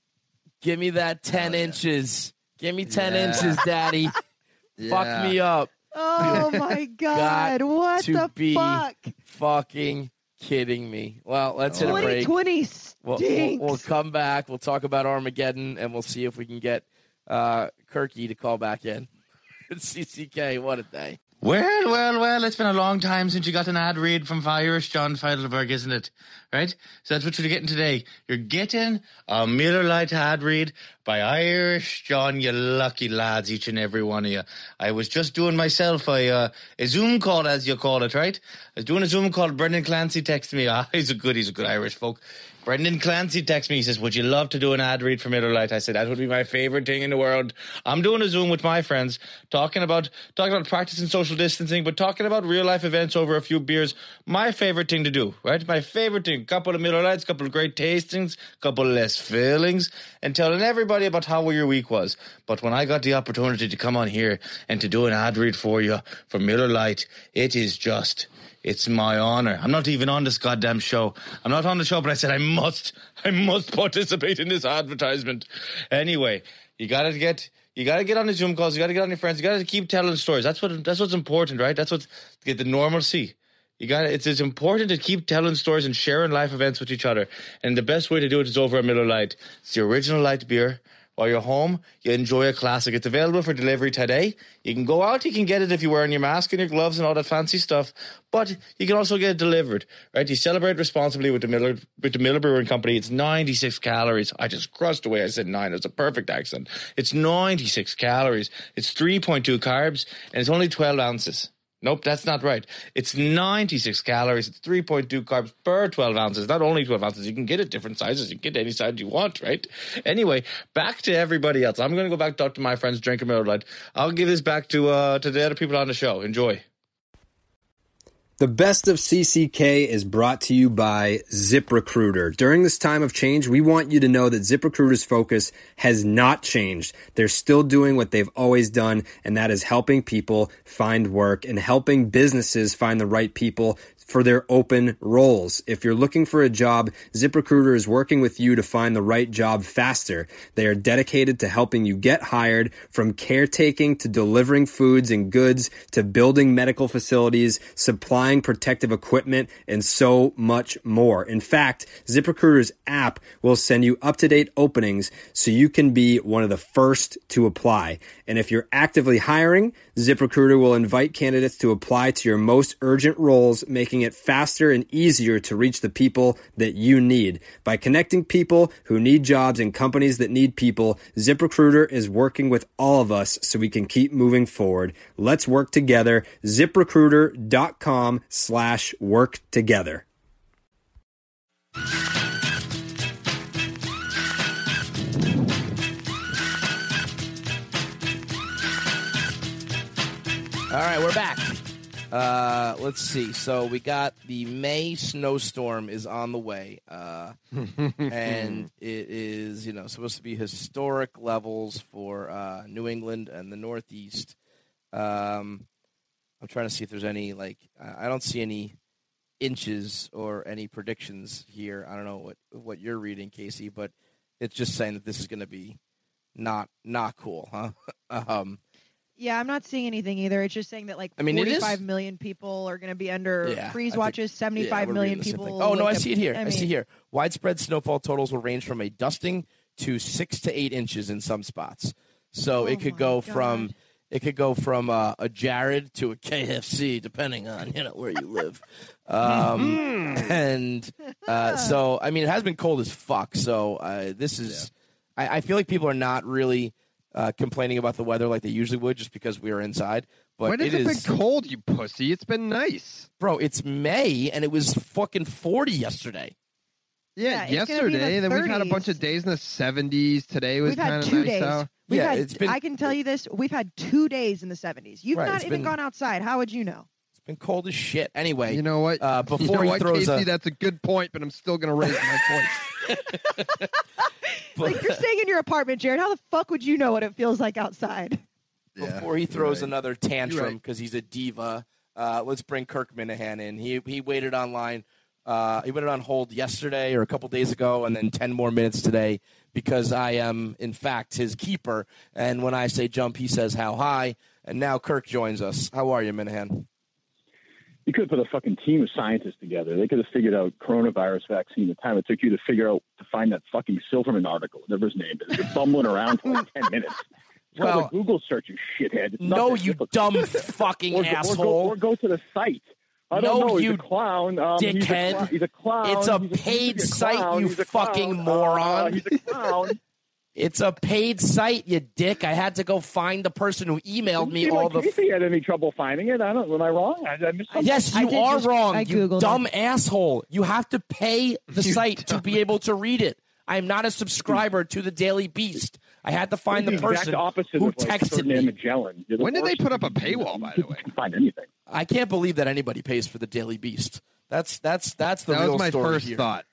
Give me that ten Oh, yeah. inches. Give me ten Yeah. inches, Daddy. [LAUGHS] Fuck me up. Oh my [LAUGHS] God! What to the be fuck? Fucking kidding me. Well, let's hit a break. 2020 We'll, we'll, we'll come back. We'll talk about Armageddon, and we'll see if we can get uh, Kirky to call back in. [LAUGHS] CCK, what a day. Well, well, well, it's been a long time since you got an ad read from Irish John Feidelberg, isn't it? Right? So that's what you're getting today. You're getting a Miller Lite ad read by Irish John, you lucky lads, each and every one of you. I was just doing myself a, uh, a Zoom call, as you call it, right? I was doing a Zoom call. Brendan Clancy texted me. [LAUGHS] Ah, he's a good, he's a good Irish folk. Brendan Clancy texts me. He says, Would you love to do an ad read for Miller Lite? I said, That would be my favorite thing in the world. I'm doing a Zoom with my friends, talking about talking about practicing social distancing, but talking about real life events over a few beers. My favorite thing to do, right? My favorite thing. Couple of Miller Lites, couple of great tastings, couple of less fillings, and telling everybody about how your week was. But when I got the opportunity to come on here and to do an ad read for you for Miller Lite, it is just it's my honor. I'm not even on this goddamn show. I'm not on the show, but I said I must, I must participate in this advertisement. Anyway, you gotta get, you gotta get on the Zoom calls. You gotta get on your friends. You gotta keep telling stories. That's what, that's what's important, right? That's what get the normalcy. You got It's it's important to keep telling stories and sharing life events with each other. And the best way to do it is over a Miller Lite. It's the original light beer. While you're home, you enjoy a classic. It's available for delivery today. You can go out, you can get it if you're wearing your mask and your gloves and all that fancy stuff. But you can also get it delivered, right? You celebrate responsibly with the Miller with the Miller Brewing Company. It's 96 calories. I just crossed away. I said nine. It's a perfect accent. It's 96 calories. It's 3.2 carbs, and it's only 12 ounces. Nope, that's not right. It's 96 calories. It's 3.2 carbs per 12 ounces. Not only 12 ounces, you can get it different sizes. You can get any size you want, right? Anyway, back to everybody else. I'm going to go back talk to my friends drinking Miller Lite. I'll give this back to uh, to the other people on the show. Enjoy. The best of CCK is brought to you by ZipRecruiter. During this time of change, we want you to know that ZipRecruiter's focus has not changed. They're still doing what they've always done, and that is helping people find work and helping businesses find the right people for their open roles. If you're looking for a job, ZipRecruiter is working with you to find the right job faster. They are dedicated to helping you get hired from caretaking to delivering foods and goods to building medical facilities, supplying protective equipment, and so much more. In fact, ZipRecruiter's app will send you up-to-date openings so you can be one of the first to apply. And if you're actively hiring, ZipRecruiter will invite candidates to apply to your most urgent roles, making it faster and easier to reach the people that you need. By connecting people who need jobs and companies that need people, ZipRecruiter is working with all of us so we can keep moving forward. Let's work together. ZipRecruiter.com slash work together. All right, we're back. Uh, let's see. So we got the May snowstorm is on the way, uh, [LAUGHS] and it is you know supposed to be historic levels for uh, New England and the Northeast. Um, I'm trying to see if there's any like I don't see any inches or any predictions here. I don't know what what you're reading, Casey, but it's just saying that this is going to be not not cool, huh? [LAUGHS] um, Yeah, I'm not seeing anything either. It's just saying that like I mean, it is- 45 million people are going to be under Yeah, I freeze think- watches. 75 we're million reading the same people. thing. Oh no, I see it here. I, I see here. Widespread snowfall totals will range from a dusting to six to eight inches in some spots. So Oh it could my go from God. it could go from uh, a Jared to a KFC, depending on you know where you live. [LAUGHS] Um, and uh, so I mean, it has been cold as fuck. So uh, this is I, I feel like people are not really uh, complaining about the weather like they usually would, just because we are inside. But when has it it, is, been cold, you pussy? It's been nice. bro. It's May and it was fucking forty yesterday. Yeah, Yeah, it's gonna be in the yesterday. Then we've had a bunch of days in the 70s. Today was We've had kind of two nice days. out. We've Yeah, had, it's been- I can tell you this. We've had two days in the 70s. You've Right, not even been- gone outside. How would you know? It's been cold as shit. Anyway, You know what? uh, [LAUGHS] you before know he what, throws Casey? a, That's a good point, but I'm still gonna raise my voice. [LAUGHS] [LAUGHS] like you're staying in your apartment, Jared. How the fuck would you know what it feels like outside? before he throws right. another You're tantrum right. because he's a diva. Uh, let's bring Kirk Minihane in. He he waited online. Uh, he waited on hold yesterday or a couple days ago, and then ten more minutes today because I am in fact his keeper. And when I say jump, he says how high. And now Kirk joins us. How are you, Minihane? You could have put a fucking team of scientists together. They could have figured out coronavirus vaccine. The time it took you to figure out to find that fucking Silverman article, whatever his name is. You're bumbling around for like ten minutes. It's Well- a Google search, you shithead. It's No, you difficult. dumb [LAUGHS] fucking or, go- Or go, asshole. or go to the site. I don't No, know. He's you a clown. Um, he's a dickhead. He's a clown. It's a He's paid a site, you He's fucking moron. Uh, he's a clown. It's a paid site, you dick. I had to go find the person who emailed me Seemed all like the Casey had any trouble finding it. I don't. Am I wrong? I, I. Yes, you did are just- wrong. I you Googled dumb asshole. You have to pay the [LAUGHS] You site to be able to read it. I am not a subscriber to the Daily Beast. I had to find the the person opposite who of, like, texted me. Magellan. The When did they put up a paywall, by the way? You can find anything. I can't believe that anybody pays for the Daily Beast. That's that's that's the that real was my story first here. thought.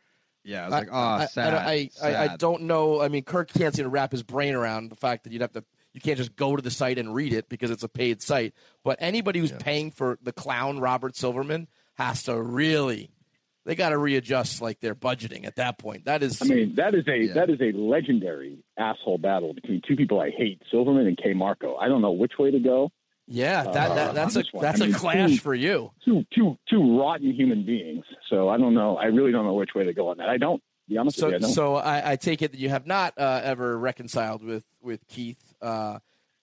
Yeah, I was I- like, oh, I, sad. I, I, I, I don't know. I mean, Kirk can't seem to wrap his brain around the fact that you'd have to. You can't just go to the site and read it because it's a paid site. But anybody who's paying for the clown Robert Silverman has to really. They got to readjust like their budgeting at that point. That is. I mean, that is a Yeah. that is a legendary asshole battle between two people I hate, Silverman and KMarko. I don't know which way to go. Yeah, that, that uh, that's on a that's I a mean, clash two- for you. Two two two rotten human beings. So I don't know. I really don't know which way to go on that. I don't. Be honest So, with you, I so I, I take it that you have not uh, ever reconciled with with Keith. Uh,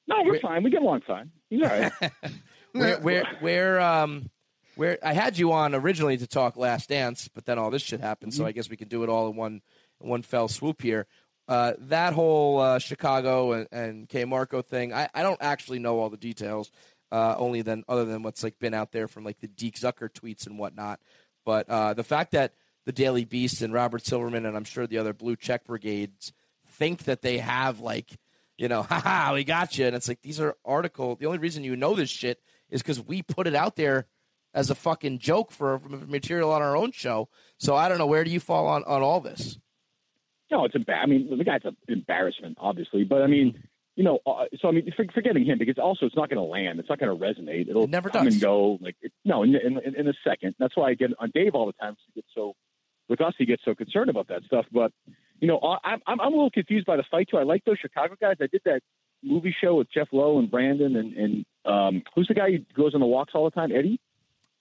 no, we're fine. We get along fine. He's all right. [LAUGHS] where where where um where I had you on originally to talk Last Dance, but then all this shit happened. Mm-hmm. So I guess we can do it all in one in one fell swoop here. Uh, that whole uh, Chicago and, and KMarko thing, I, I don't actually know all the details. Uh, only than other than what's like been out there from like the Deke Zucker tweets and whatnot. But uh, the fact that the Daily Beast and Robert Silverman and I'm sure the other blue check brigades think that they have like you know, [LAUGHS] haha, we got you. And it's like these are article. The only reason you know this shit is because we put it out there as a fucking joke for material on our own show. So I don't know where do you fall on on all this. No, it's a bad. I mean, the guy's an embarrassment, obviously. But I mean, you know, uh, so I mean, for, forgetting him because also it's not going to land. It's not going to resonate. It'll It never come does. and go. Like it, no, in, in in a second. That's why I get on Dave all the time. He gets so with us, he gets so concerned about that stuff. But you know, I, I'm I'm a little confused by the fight too. I like those Chicago guys. I did that movie show with Jeff Lowe and Brandon and and um, who's the guy who goes on the walks all the time? Eddie.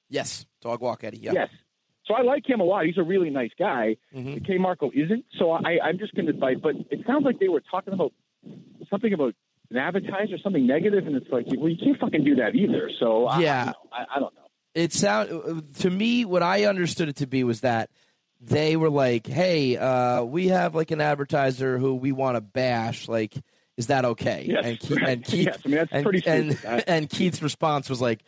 Yes, dog walk Eddie. Yeah. Yes. So I like him a lot. He's a really nice guy. Mhm. KMarko isn't. So I, I'm just going to fight. But it sounds like they were talking about something about an advertiser, something negative, and it's like, well, you can't fucking do that either. So Yeah. I, I, I don't know. it sound to me what I understood it to be was that they were like, "Hey, uh, we have like an advertiser who we want to bash. Like, is that okay?" Yes, and Keith, and [LAUGHS] Keith, Yes, I mean, that's and, pretty and, [LAUGHS] and Keith's response was like,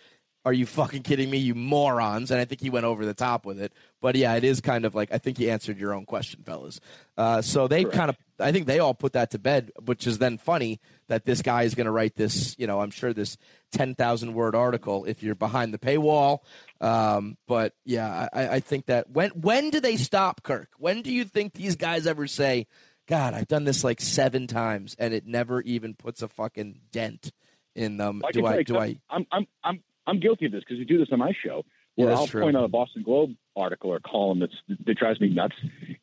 "Are you fucking kidding me, you morons?" And I think he went over the top with it. But yeah, it is kind of like I think he answered your own question, fellas. Uh, so they kind of, I think they all put that to bed, which is then funny that this guy is going to write this. You know, I'm sure this ten thousand word article if you're behind the paywall. Um, but yeah, I, I think that when when do they stop, Kirk? When do you think these guys ever say, "God, I've done this like seven times and it never even puts a fucking dent in them"? I do I? Do I? I'm I'm I'm I'm guilty of this because we do this on my show. Where that's I'll true. point out a Boston Globe article or column that's that drives me nuts,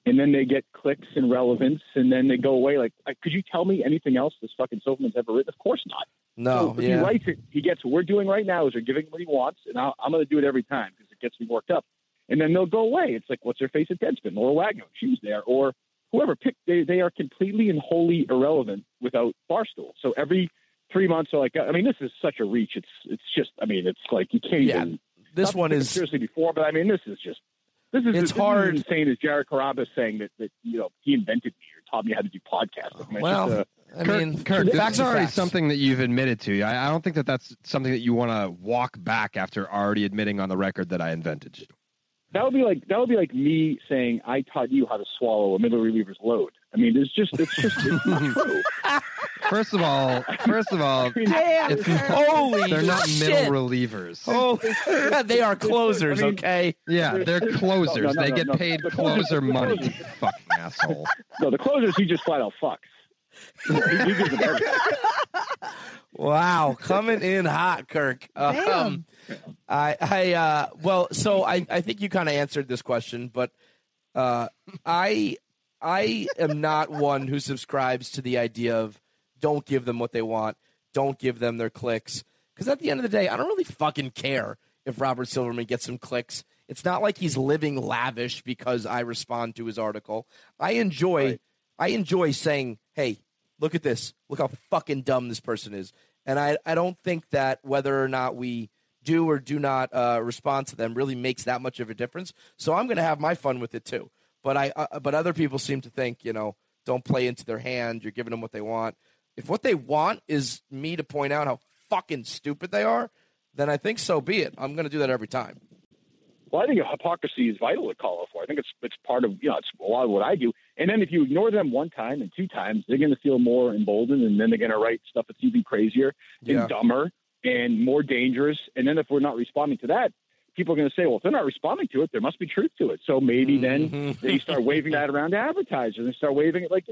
and then they get clicks and relevance, and then they go away. Like, could you tell me anything else this fucking Silverman's ever written? Of course not. No, So yeah. he writes it, he gets what we're doing right now is we're giving him what he wants, and I'll, I'm going to do it every time because it gets me worked up. And then they'll go away. It's like, what's her face at Deadspin? Laura Wagner, she was there, or whoever picked. They they are completely and wholly irrelevant without Barstool. So every three months, are like, I mean, this is such a reach. It's it's just, I mean, it's like you can't Yeah, even. This one is seriously before, but I mean, this is just. This is It's this is hard. as insane as Jared Carrabis saying that that you know he invented me or taught me how to do podcasts. I mean, Well, just, uh, I Kirk, mean, Kirk, this facts is already facts. something that you've admitted to. I, I don't think that that's something that you want to walk back after already admitting on the record that I invented you. That would be like that would be like me saying I taught you how to swallow a middle reliever's load. I mean, it's just it's just it's not [LAUGHS] true. First of all, first of all, [LAUGHS] Damn, it's Holy they're not shit. middle relievers. Oh, they are closers, I mean- okay? Yeah, they're closers. No, no, they get no. paid The closers- closer money. fucking asshole. No, the closers he just flat out fucks. He, he gives them everything. [LAUGHS] Wow, coming in hot, Kirk. Um, I, I, uh, well, so I, I think you kind of answered this question, but uh, I, I am not one who subscribes to the idea of don't give them what they want, don't give them their clicks, because at the end of the day, I don't really fucking care if Robert Silverman gets some clicks. It's not like he's living lavish because I respond to his article. I enjoy, Right. I enjoy saying, "Hey, look at this. Look how fucking dumb this person is." And I, I don't think that whether or not we do or do not uh, respond to them really makes that much of a difference. So I'm going to have my fun with it too. But I, uh, but other people seem to think, you know, don't play into their hand. You're giving them what they want. If what they want is me to point out how fucking stupid they are, then I think so be it. I'm going to do that every time. Well, I think hypocrisy is vital to call it for. I think it's it's part of you know it's a lot of what I do. And then if you ignore them one time and two times, they're going to feel more emboldened, and then they're going to write stuff that's even crazier and Yeah. dumber and more dangerous. And then if we're not responding to that, people are going to say, well, if they're not responding to it, there must be truth to it. So maybe then Mhm. they start waving that around to advertisers and start waving it like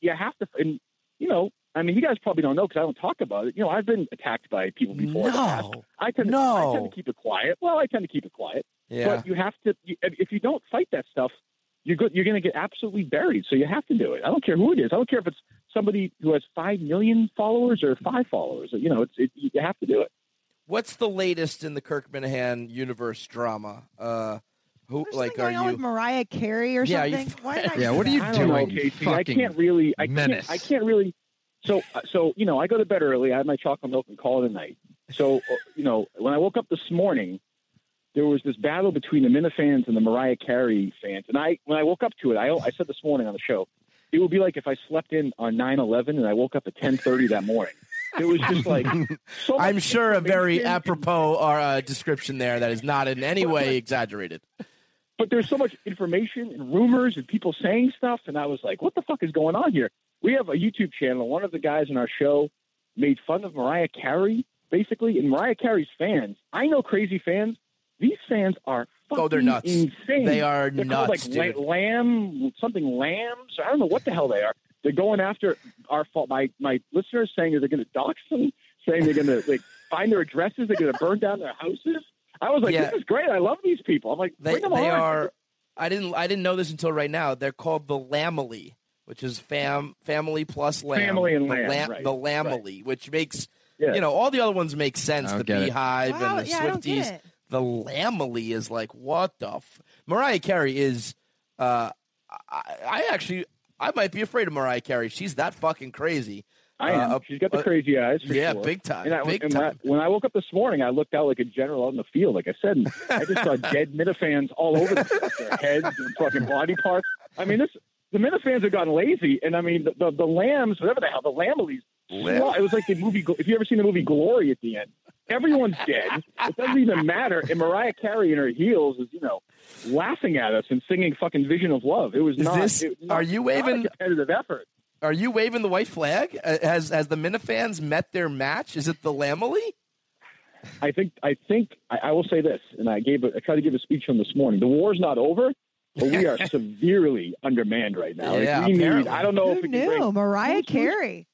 you, have to. And you know, I mean, you guys probably don't know because I don't talk about it. You know, I've been attacked by people before. in the past. No. I tend to, No. I tend to keep it quiet. Well, I tend to keep it quiet. Yeah. But you have to. You, if you don't fight that stuff, you're good. You're going to get absolutely buried. So you have to do it. I don't care who it is. I don't care if it's somebody who has five million followers or five followers. You know, it's it, you have to do it. What's the latest in the Kirk Minihane universe drama? Uh, who There's like are going on with you? Mariah Carey or Yeah, you something. f- Why Yeah, what are you I don't know, doing, Casey. I can't really. I menace. can't. I can't really. So so you know, I go to bed early. I have my chocolate milk and call it a night. So uh, you know, when I woke up this morning, there was this battle between the Minifans and the Mariah Carey fans. And I, when I woke up to it, I, I said this morning on the show, it would be like if I slept in on 9/11 and I woke up at 10:30 that morning. It was just like [LAUGHS] so I'm sure a very apropos or uh, description there that is not in any way exaggerated. but there's so much information and rumors and people saying stuff, and I was like, what the fuck is going on here? We have a YouTube channel. One of the guys in our show made fun of Mariah Carey, basically, and Mariah Carey's fans. I know crazy fans. These fans are fucking Oh, they're nuts. insane. They are They're nuts, called like dude. lamb, something lambs. I don't know what the hell they are. They're going after our fault. My my listeners saying that they're going to dox them, saying they're going to like [LAUGHS] find their addresses. They're going to burn down their houses. I was like, Yeah. this is great. I love these people. I'm like, They bring them they on. are. I didn't I didn't know this until right now. They're called the Lambily, which is fam family plus lamb. Family and the lamb, lam- right, the Lambily, which makes Yeah. you know all the other ones make sense. The don't it. Beehive Wow, and the yeah, I don't get Swifties. The Lambily is like what the. F-? Mariah Carey is. Uh, I, I actually I might be afraid of Mariah Carey. She's that fucking crazy. I am. Uh, She's got the uh, crazy eyes. For yeah, sure. big time, And, I, big and when, I, time. when I woke up this morning, I looked out like a general out in the field. Like I said, and I just saw [LAUGHS] dead Minifans all over the place, their heads and fucking body parts. I mean, this the Minifans have gotten lazy, and I mean the the, the lambs, whatever the hell, the Lambilys. Lamb- It was like the movie. If you ever seen the movie Glory at the end, everyone's dead. It doesn't even matter. And Mariah Carey in her heels is, you know, laughing at us and singing fucking "Vision of Love." It was Is not. this- it not- are you waving- a competitive effort? Are you waving the white flag? Uh, Has has the Minifans met their match? Is it the Lambily? I think I think I, I will say this, and I gave a, I tried to give a speech on this morning. The war's not over, but we are [LAUGHS] severely undermanned right now. Like, Yeah, we need. I don't know if Who we can knew? bring Mariah who's- who's- Carey.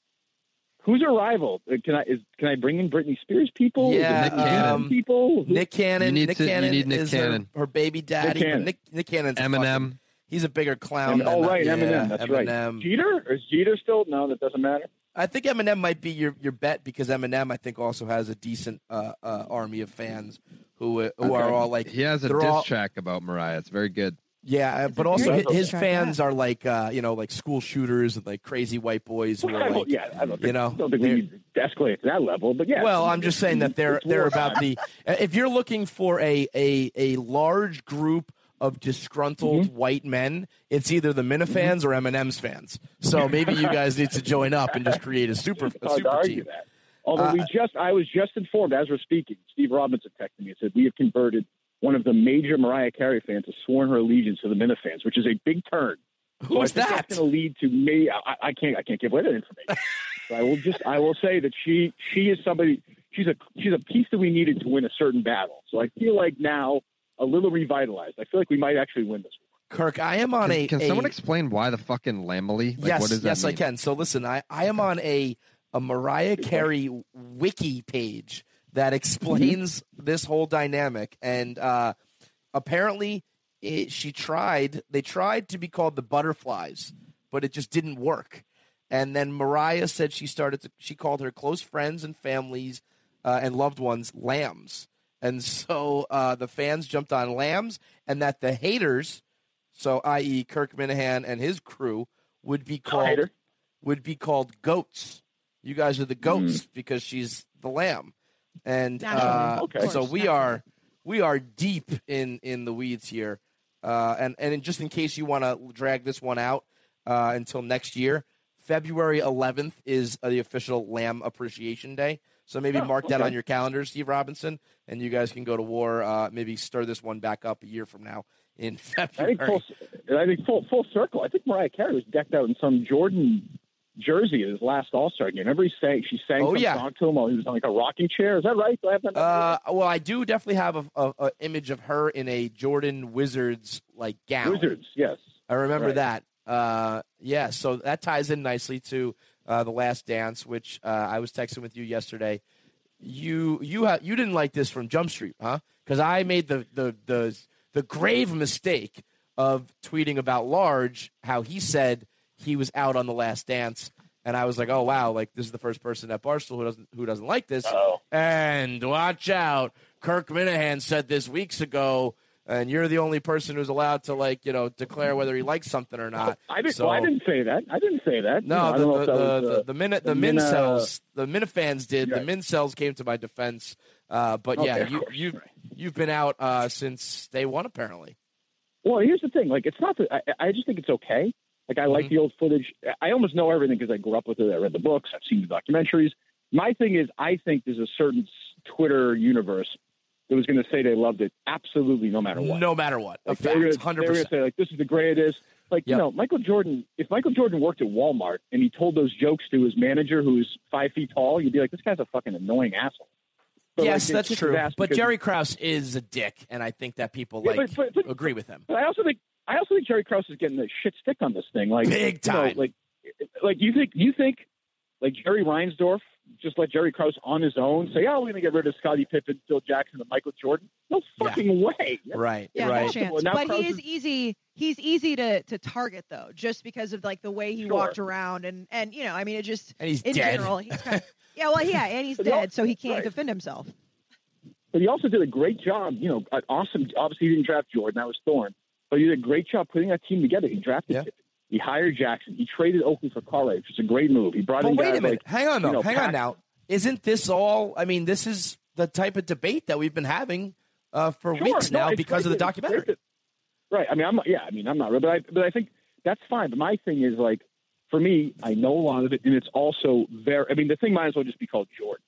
who's a rival. Uh, Can I is can I bring in Britney Spears people? Is Yeah, Nick um, Cannon people. Who- Nick Cannon. You Nick to- you Cannon need Nick is her- Cannon. Her, baby daddy. but Cannon. Nick, Nick Cannon's Eminem. fucking- he's a bigger clown. Em- oh right, Yeah, Eminem. That's right. Eminem. Jeter is Jeter still? No, that doesn't matter. I think Eminem might be your, your bet because Eminem, I think, also has a decent uh, uh, army of fans who uh, who are all like He has a they're diss all- track about Mariah. It's very good. Yeah, uh, but also his, his fans are like uh, you know like school shooters and like crazy white boys who are like yeah, I don't think, you know, don't think we need to escalate to that level. But yeah. Well, I'm just saying that they're they're about the. If you're looking for a a a large group of disgruntled Mm-hmm. white men, it's either the Minifans or Eminem's fans. So maybe you guys need to join up and just create a [LAUGHS] super a super team. that. Although Uh, we just, I was just informed as we're speaking. Steve Robinson texted me and said we have converted one of the major Mariah Carey fans has sworn her allegiance to the Minifans, which is a big turn. Who's think that? That's going to lead to me. I, I can't. I can't give away that information. [LAUGHS] but I will just. I will say that she. She is somebody. She's a. She's a piece that we needed to win a certain battle. So I feel like now a little revitalized. I feel like we might actually win this. Kirk, I am on Can, a. can a- someone explain why the fucking Lambily? Like, yes, what does that yes, I can. So listen, I, I am on a a Mariah Carey wiki page that explains this whole dynamic, and uh, apparently, it, she tried. They tried to be called the Butterflies, but it just didn't work. And then Mariah said she started to. She called her close friends and families uh, and loved ones lambs, and so uh, the fans jumped on lambs, and that the haters, so i.e. Kirk Minihane and his crew, would be called would be called goats. You guys are the goats because she's the lamb, and uh, Okay. so we naturally. are we are deep in in the weeds here. Uh, and and just in case you want to drag this one out uh, until next year, February 11th is uh, the official Lamb Appreciation Day. So maybe Oh, mark that on your calendar, Steve Robinson, and you guys can go to war. Uh, maybe stir this one back up a year from now in [LAUGHS] I February. think full. I think full full circle. I think Mariah Carey was decked out in some Jordan jersey at his last All Star game. Remember he sang. She sang Oh, some yeah. song to him while he was on like a rocking chair. Is that right? Do I have that? Uh, well, I do definitely have a, a, a image of her in a Jordan Wizards like gown. Wizards. Yes. I remember Right. that. Uh, yeah, so that ties in nicely to uh, the Last Dance, which uh, I was texting with you yesterday. You you ha- you didn't like this from Jump Street, huh? Because I made the, the the the grave mistake of tweeting about Large, how he said he was out on the Last Dance, and I was like, oh wow, like this is the first person at Barstool who doesn't who doesn't like this. Oh. And watch out, Kirk Minihane said this weeks ago, and you're the only person who's allowed to like you know declare whether he likes something or not. I didn't. So- well, I didn't say that. I didn't say that. You know, No, the the, that was, the, uh, the, minute the, the Min, Mincels the Minifans did the Right. Mincels came to my defense. Uh, but yeah, Okay, of you course, you right. you've been out uh, since day one apparently. Well, here's the thing. Like, it's not that I, I just think it's okay. Like, I like Mhm. the old footage. I almost know everything because I grew up with it. I read the books. I've seen the documentaries. My thing is, I think there's a certain Twitter universe that was going to say they loved it absolutely no matter what. No matter what, Like, they were fact, gonna- hundred They were going to say, like, this is the greatest. Like, you know, Michael Jordan, if Michael Jordan worked at Walmart and he told those jokes to his manager who's five feet tall, you'd be like, this guy's a fucking annoying asshole. But, Yes, they that's true. But Jerry Krause is a dick, and I think that people Yeah, like but- but- but- agree with him. But I also think I also think Jerry Krause is getting the shit stick on this thing. Like Big you know, time. like like you think you think like Jerry Reinsdorf just let Jerry Krause on his own say, "Oh, we're going to get rid of Scottie Pippen, Phil Jackson, and Michael Jordan." No Yeah. fucking way. Right, Yeah, right. no chance. Now but Krause he is is- easy. He's easy to to target though, just because of like the way he Sure. walked around and and you know, I mean, it just And he's in dead. general, he's kind of, [LAUGHS] yeah, well, yeah, and he's But he dead, so he can't right. defend himself. But he also did a great job. You know, an awesome. Obviously, he didn't draft Jordan. That was Thorn. But he did a great job putting that team together. He drafted Yeah. He hired Jackson. He traded Oakley for which is a great move. He brought But in wait guys a minute. like hang on, though. you know, hang on now. Isn't this all? I mean, this is the type of debate that we've been having uh, for Sure, weeks no, now because of the it's documentary. that- Right. I mean, I'm not, yeah. I mean, I'm not, but I but I think that's fine. But my thing is like, for me, I know a lot of it, and it's also very. I mean, the thing might as well just be called Jordan.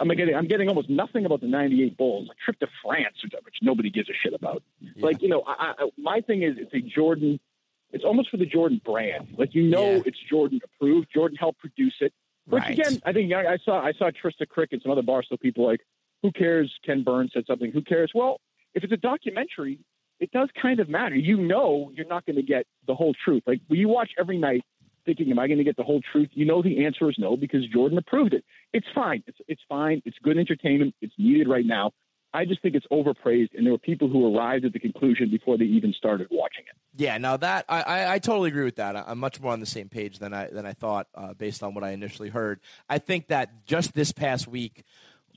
I'm getting I'm getting almost nothing about the '98 Bulls, A trip to France, which, nobody gives a shit about. Like you know, I, I, my thing is it's a Jordan. It's almost for the Jordan brand. Like you know, Yeah. it's Jordan approved. Jordan helped produce it. Which Right. again, I think I, I saw I saw Trista Crick and some other Barstool people like, who cares? Ken Burns said something. Who cares? Well, if it's a documentary, it does kind of matter. You know, you're not going to get the whole truth. Like when you watch every night, thinking, "Am I going to get the whole truth?" You know, the answer is no because Jordan approved it. It's fine. It's it's fine. It's good entertainment. It's needed right now. I just think it's overpraised, and there were people who arrived at the conclusion before they even started watching it. Yeah, now that I, I, I totally agree with that. I- I'm much more on the same page than I than I thought uh, based on what I initially heard. I think that just this past week,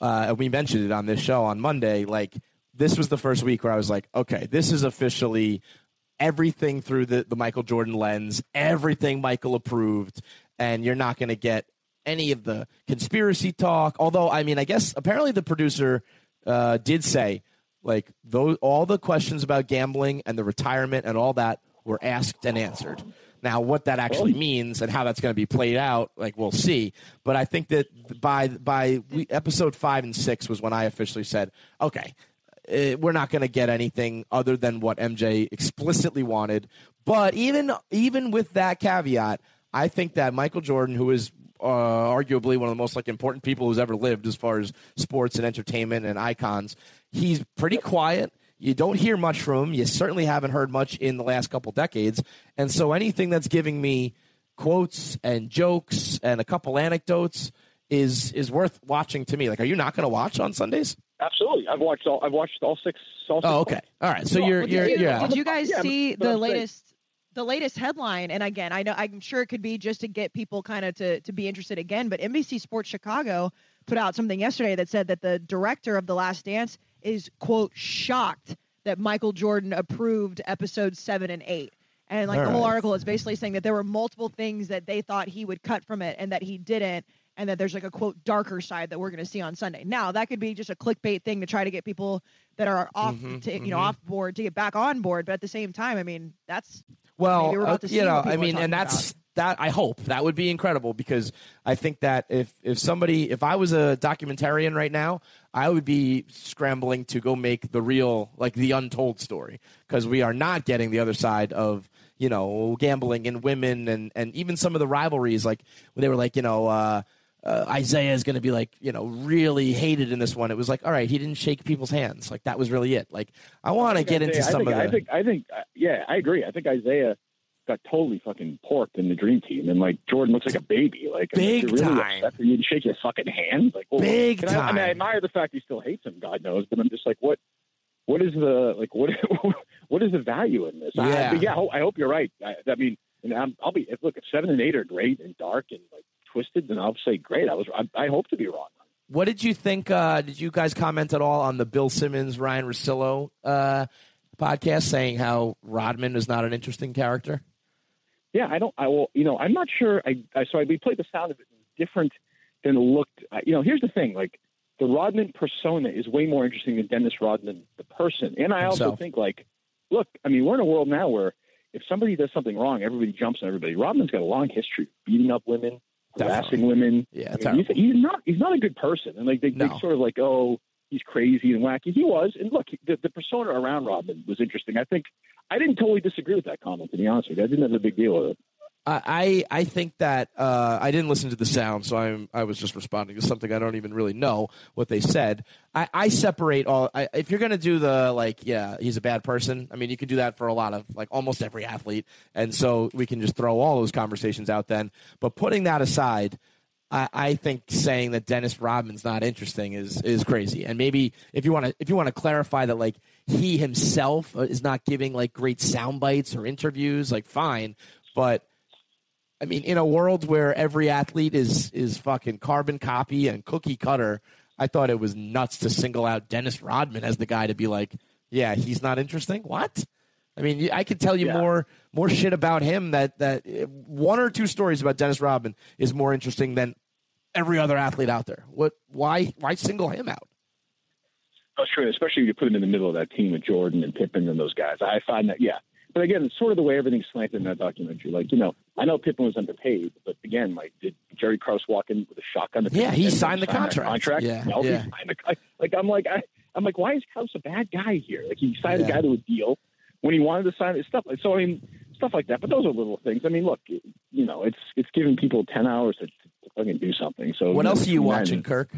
uh, we mentioned it on this show on Monday. Like this was the first week where I was like, okay, this is officially everything through the the Michael Jordan lens, everything Michael approved, and you're not going to get any of the conspiracy talk. Although, I mean, I guess apparently the producer uh, did say like those all the questions about gambling and the retirement and all that were asked and answered. Now, what that actually means and how that's going to be played out, like we'll see. But I think that by by we, episode five and six was when I officially said, okay, eh, we're not going to get anything other than what MJ explicitly wanted. But even even with that caveat, I think that Michael Jordan, who is uh, arguably one of the most like important people who's ever lived as far as sports and entertainment and icons, he's pretty quiet. You don't hear much from him. You certainly haven't heard much in the last couple decades. And so anything that's giving me quotes and jokes and a couple anecdotes is is worth watching to me. Like, are you not going to watch on Sundays? Absolutely. I've watched all. I've watched all six. All six Oh, okay. All right. So you're Well, you're did you, yeah. did you guys Yeah, see but I'm the saying- latest the latest headline? And again, I know I'm sure it could be just to get people kind of to to be interested again. But NBC Sports Chicago put out something yesterday that said that the director of The Last Dance is quote shocked that Michael Jordan approved episodes seven and eight. And like All the whole right. article is basically saying that there were multiple things that they thought he would cut from it and that he didn't, and that there's like a quote darker side that we're going to see on Sunday. Now that could be just a clickbait thing to try to get people that are off, Mhm, to, you know, mhm. off board to get back on board. But at the same time, I mean, that's Well, about uh, see you know, I mean, and that's that. I hope that would be incredible because I think that if if somebody, if I was a documentarian right now, I would be scrambling to go make the real, like the untold story because we are not getting the other side of you know gambling and women and and even some of the rivalries, like they were like, you know. uh uh, Isaiah is going to be like, you know, really hated in this one. It was like, all right, he didn't shake people's hands. Like that was really it. Like I want to get into some think, of the. I think. I think. uh, Yeah, I agree. I think Isaiah got totally fucking porked in the dream team, and like Jordan looks like a baby. Like I mean, Big really time. upset You didn't shake his fucking hand. Like well, Big and I, I mean, I admire the fact he still hates him. God knows, but I'm just like, what? What is the like? What? [LAUGHS] what is the value in this? Yeah. but yeah. I hope, I hope you're right. I, I mean, and I'm, I'll be. If, look, if seven and eight are great and dark and like twisted, then I'll say great. I was. I, I hope to be wrong. What did you think? Uh, did you guys comment at all on the Bill Simmons Ryan Russillo uh, podcast, saying how Rodman is not an interesting character? Yeah, I don't. I will. You know, I'm not sure. I, I so I we played the sound of it. Different than it looked. I, you know, here's the thing. Like the Rodman persona is way more interesting than Dennis Rodman the person. And I also Himself. think like, look, I mean, we're in a world now where if somebody does something wrong, everybody jumps on everybody. Rodman's got a long history of beating up women, harassing women. Yeah, I mean, he's, he's not. He's not a good person. And like they, they sort of like, oh, he's crazy and wacky. He was. And look, the, the persona around Robin was interesting. I think I didn't totally disagree with that comment. To be honest with you, I didn't have a big deal with it. I I think that uh, I didn't listen to the sound, so I'm I was just responding to something I don't even really know what they said. I, I separate all. I, if you're gonna do the like, yeah, he's a bad person. I mean, you can do that for a lot of like almost every athlete, and so we can just throw all those conversations out then. But putting that aside, I, I think saying that Dennis Rodman's not interesting is is crazy. And maybe if you want to if you want to clarify that like he himself uh, is not giving like great sound bites or interviews, like fine. But I mean, in a world where every athlete is is fucking carbon copy and cookie cutter, I thought it was nuts to single out Dennis Rodman as the guy to be like, yeah, he's not interesting. What? I mean, I could tell you Yeah. more more shit about him that that one or two stories about Dennis Rodman is more interesting than every other athlete out there. What? Why? Why single him out? Oh, sure. Especially if you put him in the middle of that team with Jordan and Pippen and those guys. I find that, yeah. But again, it's sort of the way everything's slanted in that documentary. Like, you know, I know Pippen was underpaid, but again, like, did Jerry Krause walk in with a shotgun? to Yeah, he signed the contract. Contract? Yeah, no, yeah. he signed the, like, I'm like, I, I'm like, why is Krause a bad guy here? Like, he signed Yeah. a guy to a deal when he wanted to sign it. Stuff. So I mean, stuff like that. But those are little things. I mean, look, you know, it's it's giving people ten hours to, to fucking do something. So What else are you between watching, Kirk?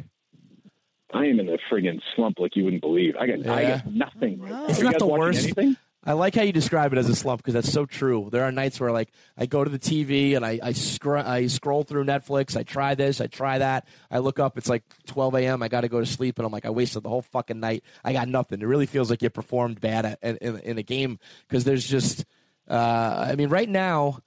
I am in a friggin' slump like you wouldn't believe. I got I got nothing. Right now. It's Are you not guys the watching worst. Anything? I like how you describe it as a slump because that's so true. There are nights where like I go to the TV and I I, scr- I scroll through Netflix. I try this, I try that. I look up, it's like 12 a.m. I got to go to sleep, and I'm like, I wasted the whole fucking night. I got nothing. It really feels like you performed bad at, in, in, a game because there's just. Uh, I mean, right now,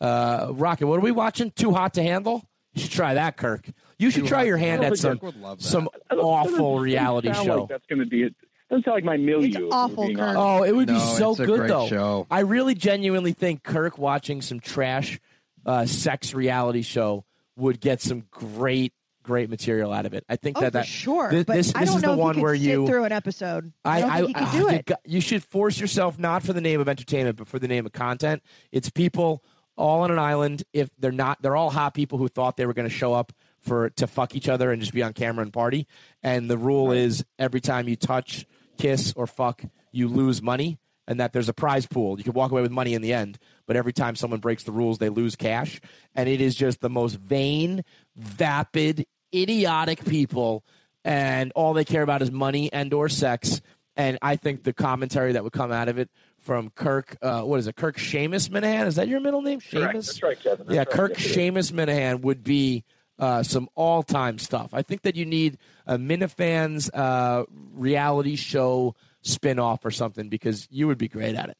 uh, Rocket, what are we watching? Too hot to handle. You should try that, Kirk. You should try your hand at some love that. some awful reality show. Like that's going to be it. Doesn't sound like my milieu. It's awful, Kirk. honest. Oh, it would be so it's a good great though. show. I really genuinely think Kirk watching some trash uh, sex reality show would get some great great material out of it. I think Oh, that that sure. This, but this, I don't is know the if one you could where sit you through an episode. I, I, don't I, think you could ah, do you it. you should force yourself not for the name of entertainment, but for the name of content. It's people all on an island. If they're not, they're all hot people who thought they were going to show up for to fuck each other and just be on camera and party. And the rule is every time you touch kiss or fuck, you lose money, and that there's a prize pool. You can walk away with money in the end, but every time someone breaks the rules, they lose cash. And it is just the most vain, vapid, idiotic people, and all they care about is money and or sex. And I think the commentary that would come out of it from Kirk, uh, what is it, Kirk Seamus Minihane? Is that your middle name. Seamus? That's right, Kevin. That's yeah, right. Kirk Yes. Seamus Minihane would be uh, some all time stuff. I think that you need a Minifans uh, reality show spin off or something because you would be great at it.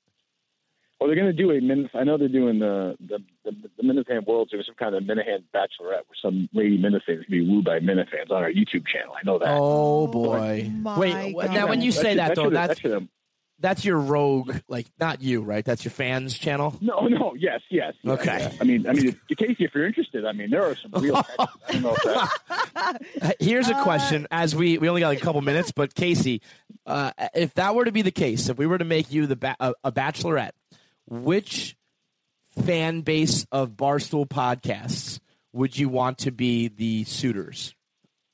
Well, they're going to do a min. I know they're doing the the the, the Minifan World Series, some kind of Minihane Bachelorette, where some lady Minifan is going to be wooed by Minifans on our YouTube channel. I know that. Oh boy! my Wait, God. now when you say should- that though, should- that's should have- that's your rogue, like not you, right? That's your fans channel. no, no, yes, yes. yes, Okay. yeah. I mean, I mean, if- [LAUGHS] Casey, if you're interested, I mean, there are some real. [LAUGHS] I don't know if that, [LAUGHS] Here's a question: As we we only got like a couple minutes, but Casey, uh, if that were to be the case, if we were to make you the ba- a, a Bachelorette, which fan base of Barstool podcasts would you want to be the suitors?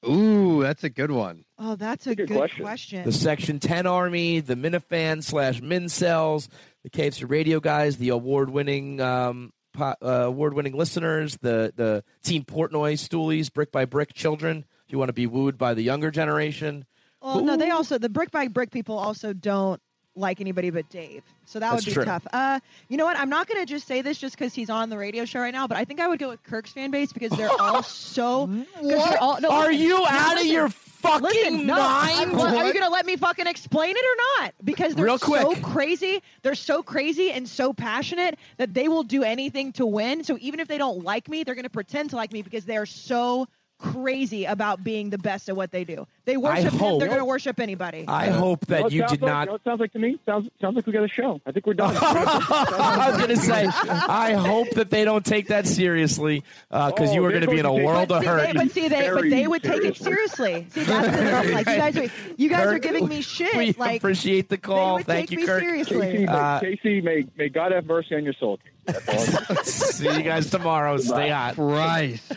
Ooh, that's a good one. Oh, that's a Good good, question. question. The Section 10 Army, the Minifan slash Mincels, the KFC Radio guys, the award-winning um, po- uh, award-winning listeners, the the Team Portnoy Stoolies, Brick by Brick children. If you want to be wooed by the younger generation, Well, no, they also the brick by brick people also don't like anybody but Dave, so that That's would be true. tough. Uh, you know what? I'm not going to just say this just because he's on the radio show right now, but I think I would go with Kirk's fan base because they're [LAUGHS] all so. they're all, no, are listen, you out of your fucking Listen, no, mind? are you going to let me fucking explain it or not? Because they're Real quick. so crazy, they're so crazy and so passionate that they will do anything to win. So even if they don't like me, they're going to pretend to like me because they are so crazy about being the best at what they do. They worship him, they're going to worship anybody. I hope You know that what you sounds did like, not. You know it sounds like to me? Sounds sounds like we got a show. I think we're done. [LAUGHS] I was going to say, I hope that they don't take that seriously because Oh, you are going to be in a going to take world of see, hurt. they, but see, they, but they would take it seriously. seriously. See, that's the thing. Like you guys are, you guys are giving me shit. We like appreciate the they call. would Thank take you, me Kirk. seriously. Casey, may, Uh, Casey, may may God have mercy on your soul. Casey. [LAUGHS] That's all I'm saying. See you guys tomorrow. Stay hot. Christ.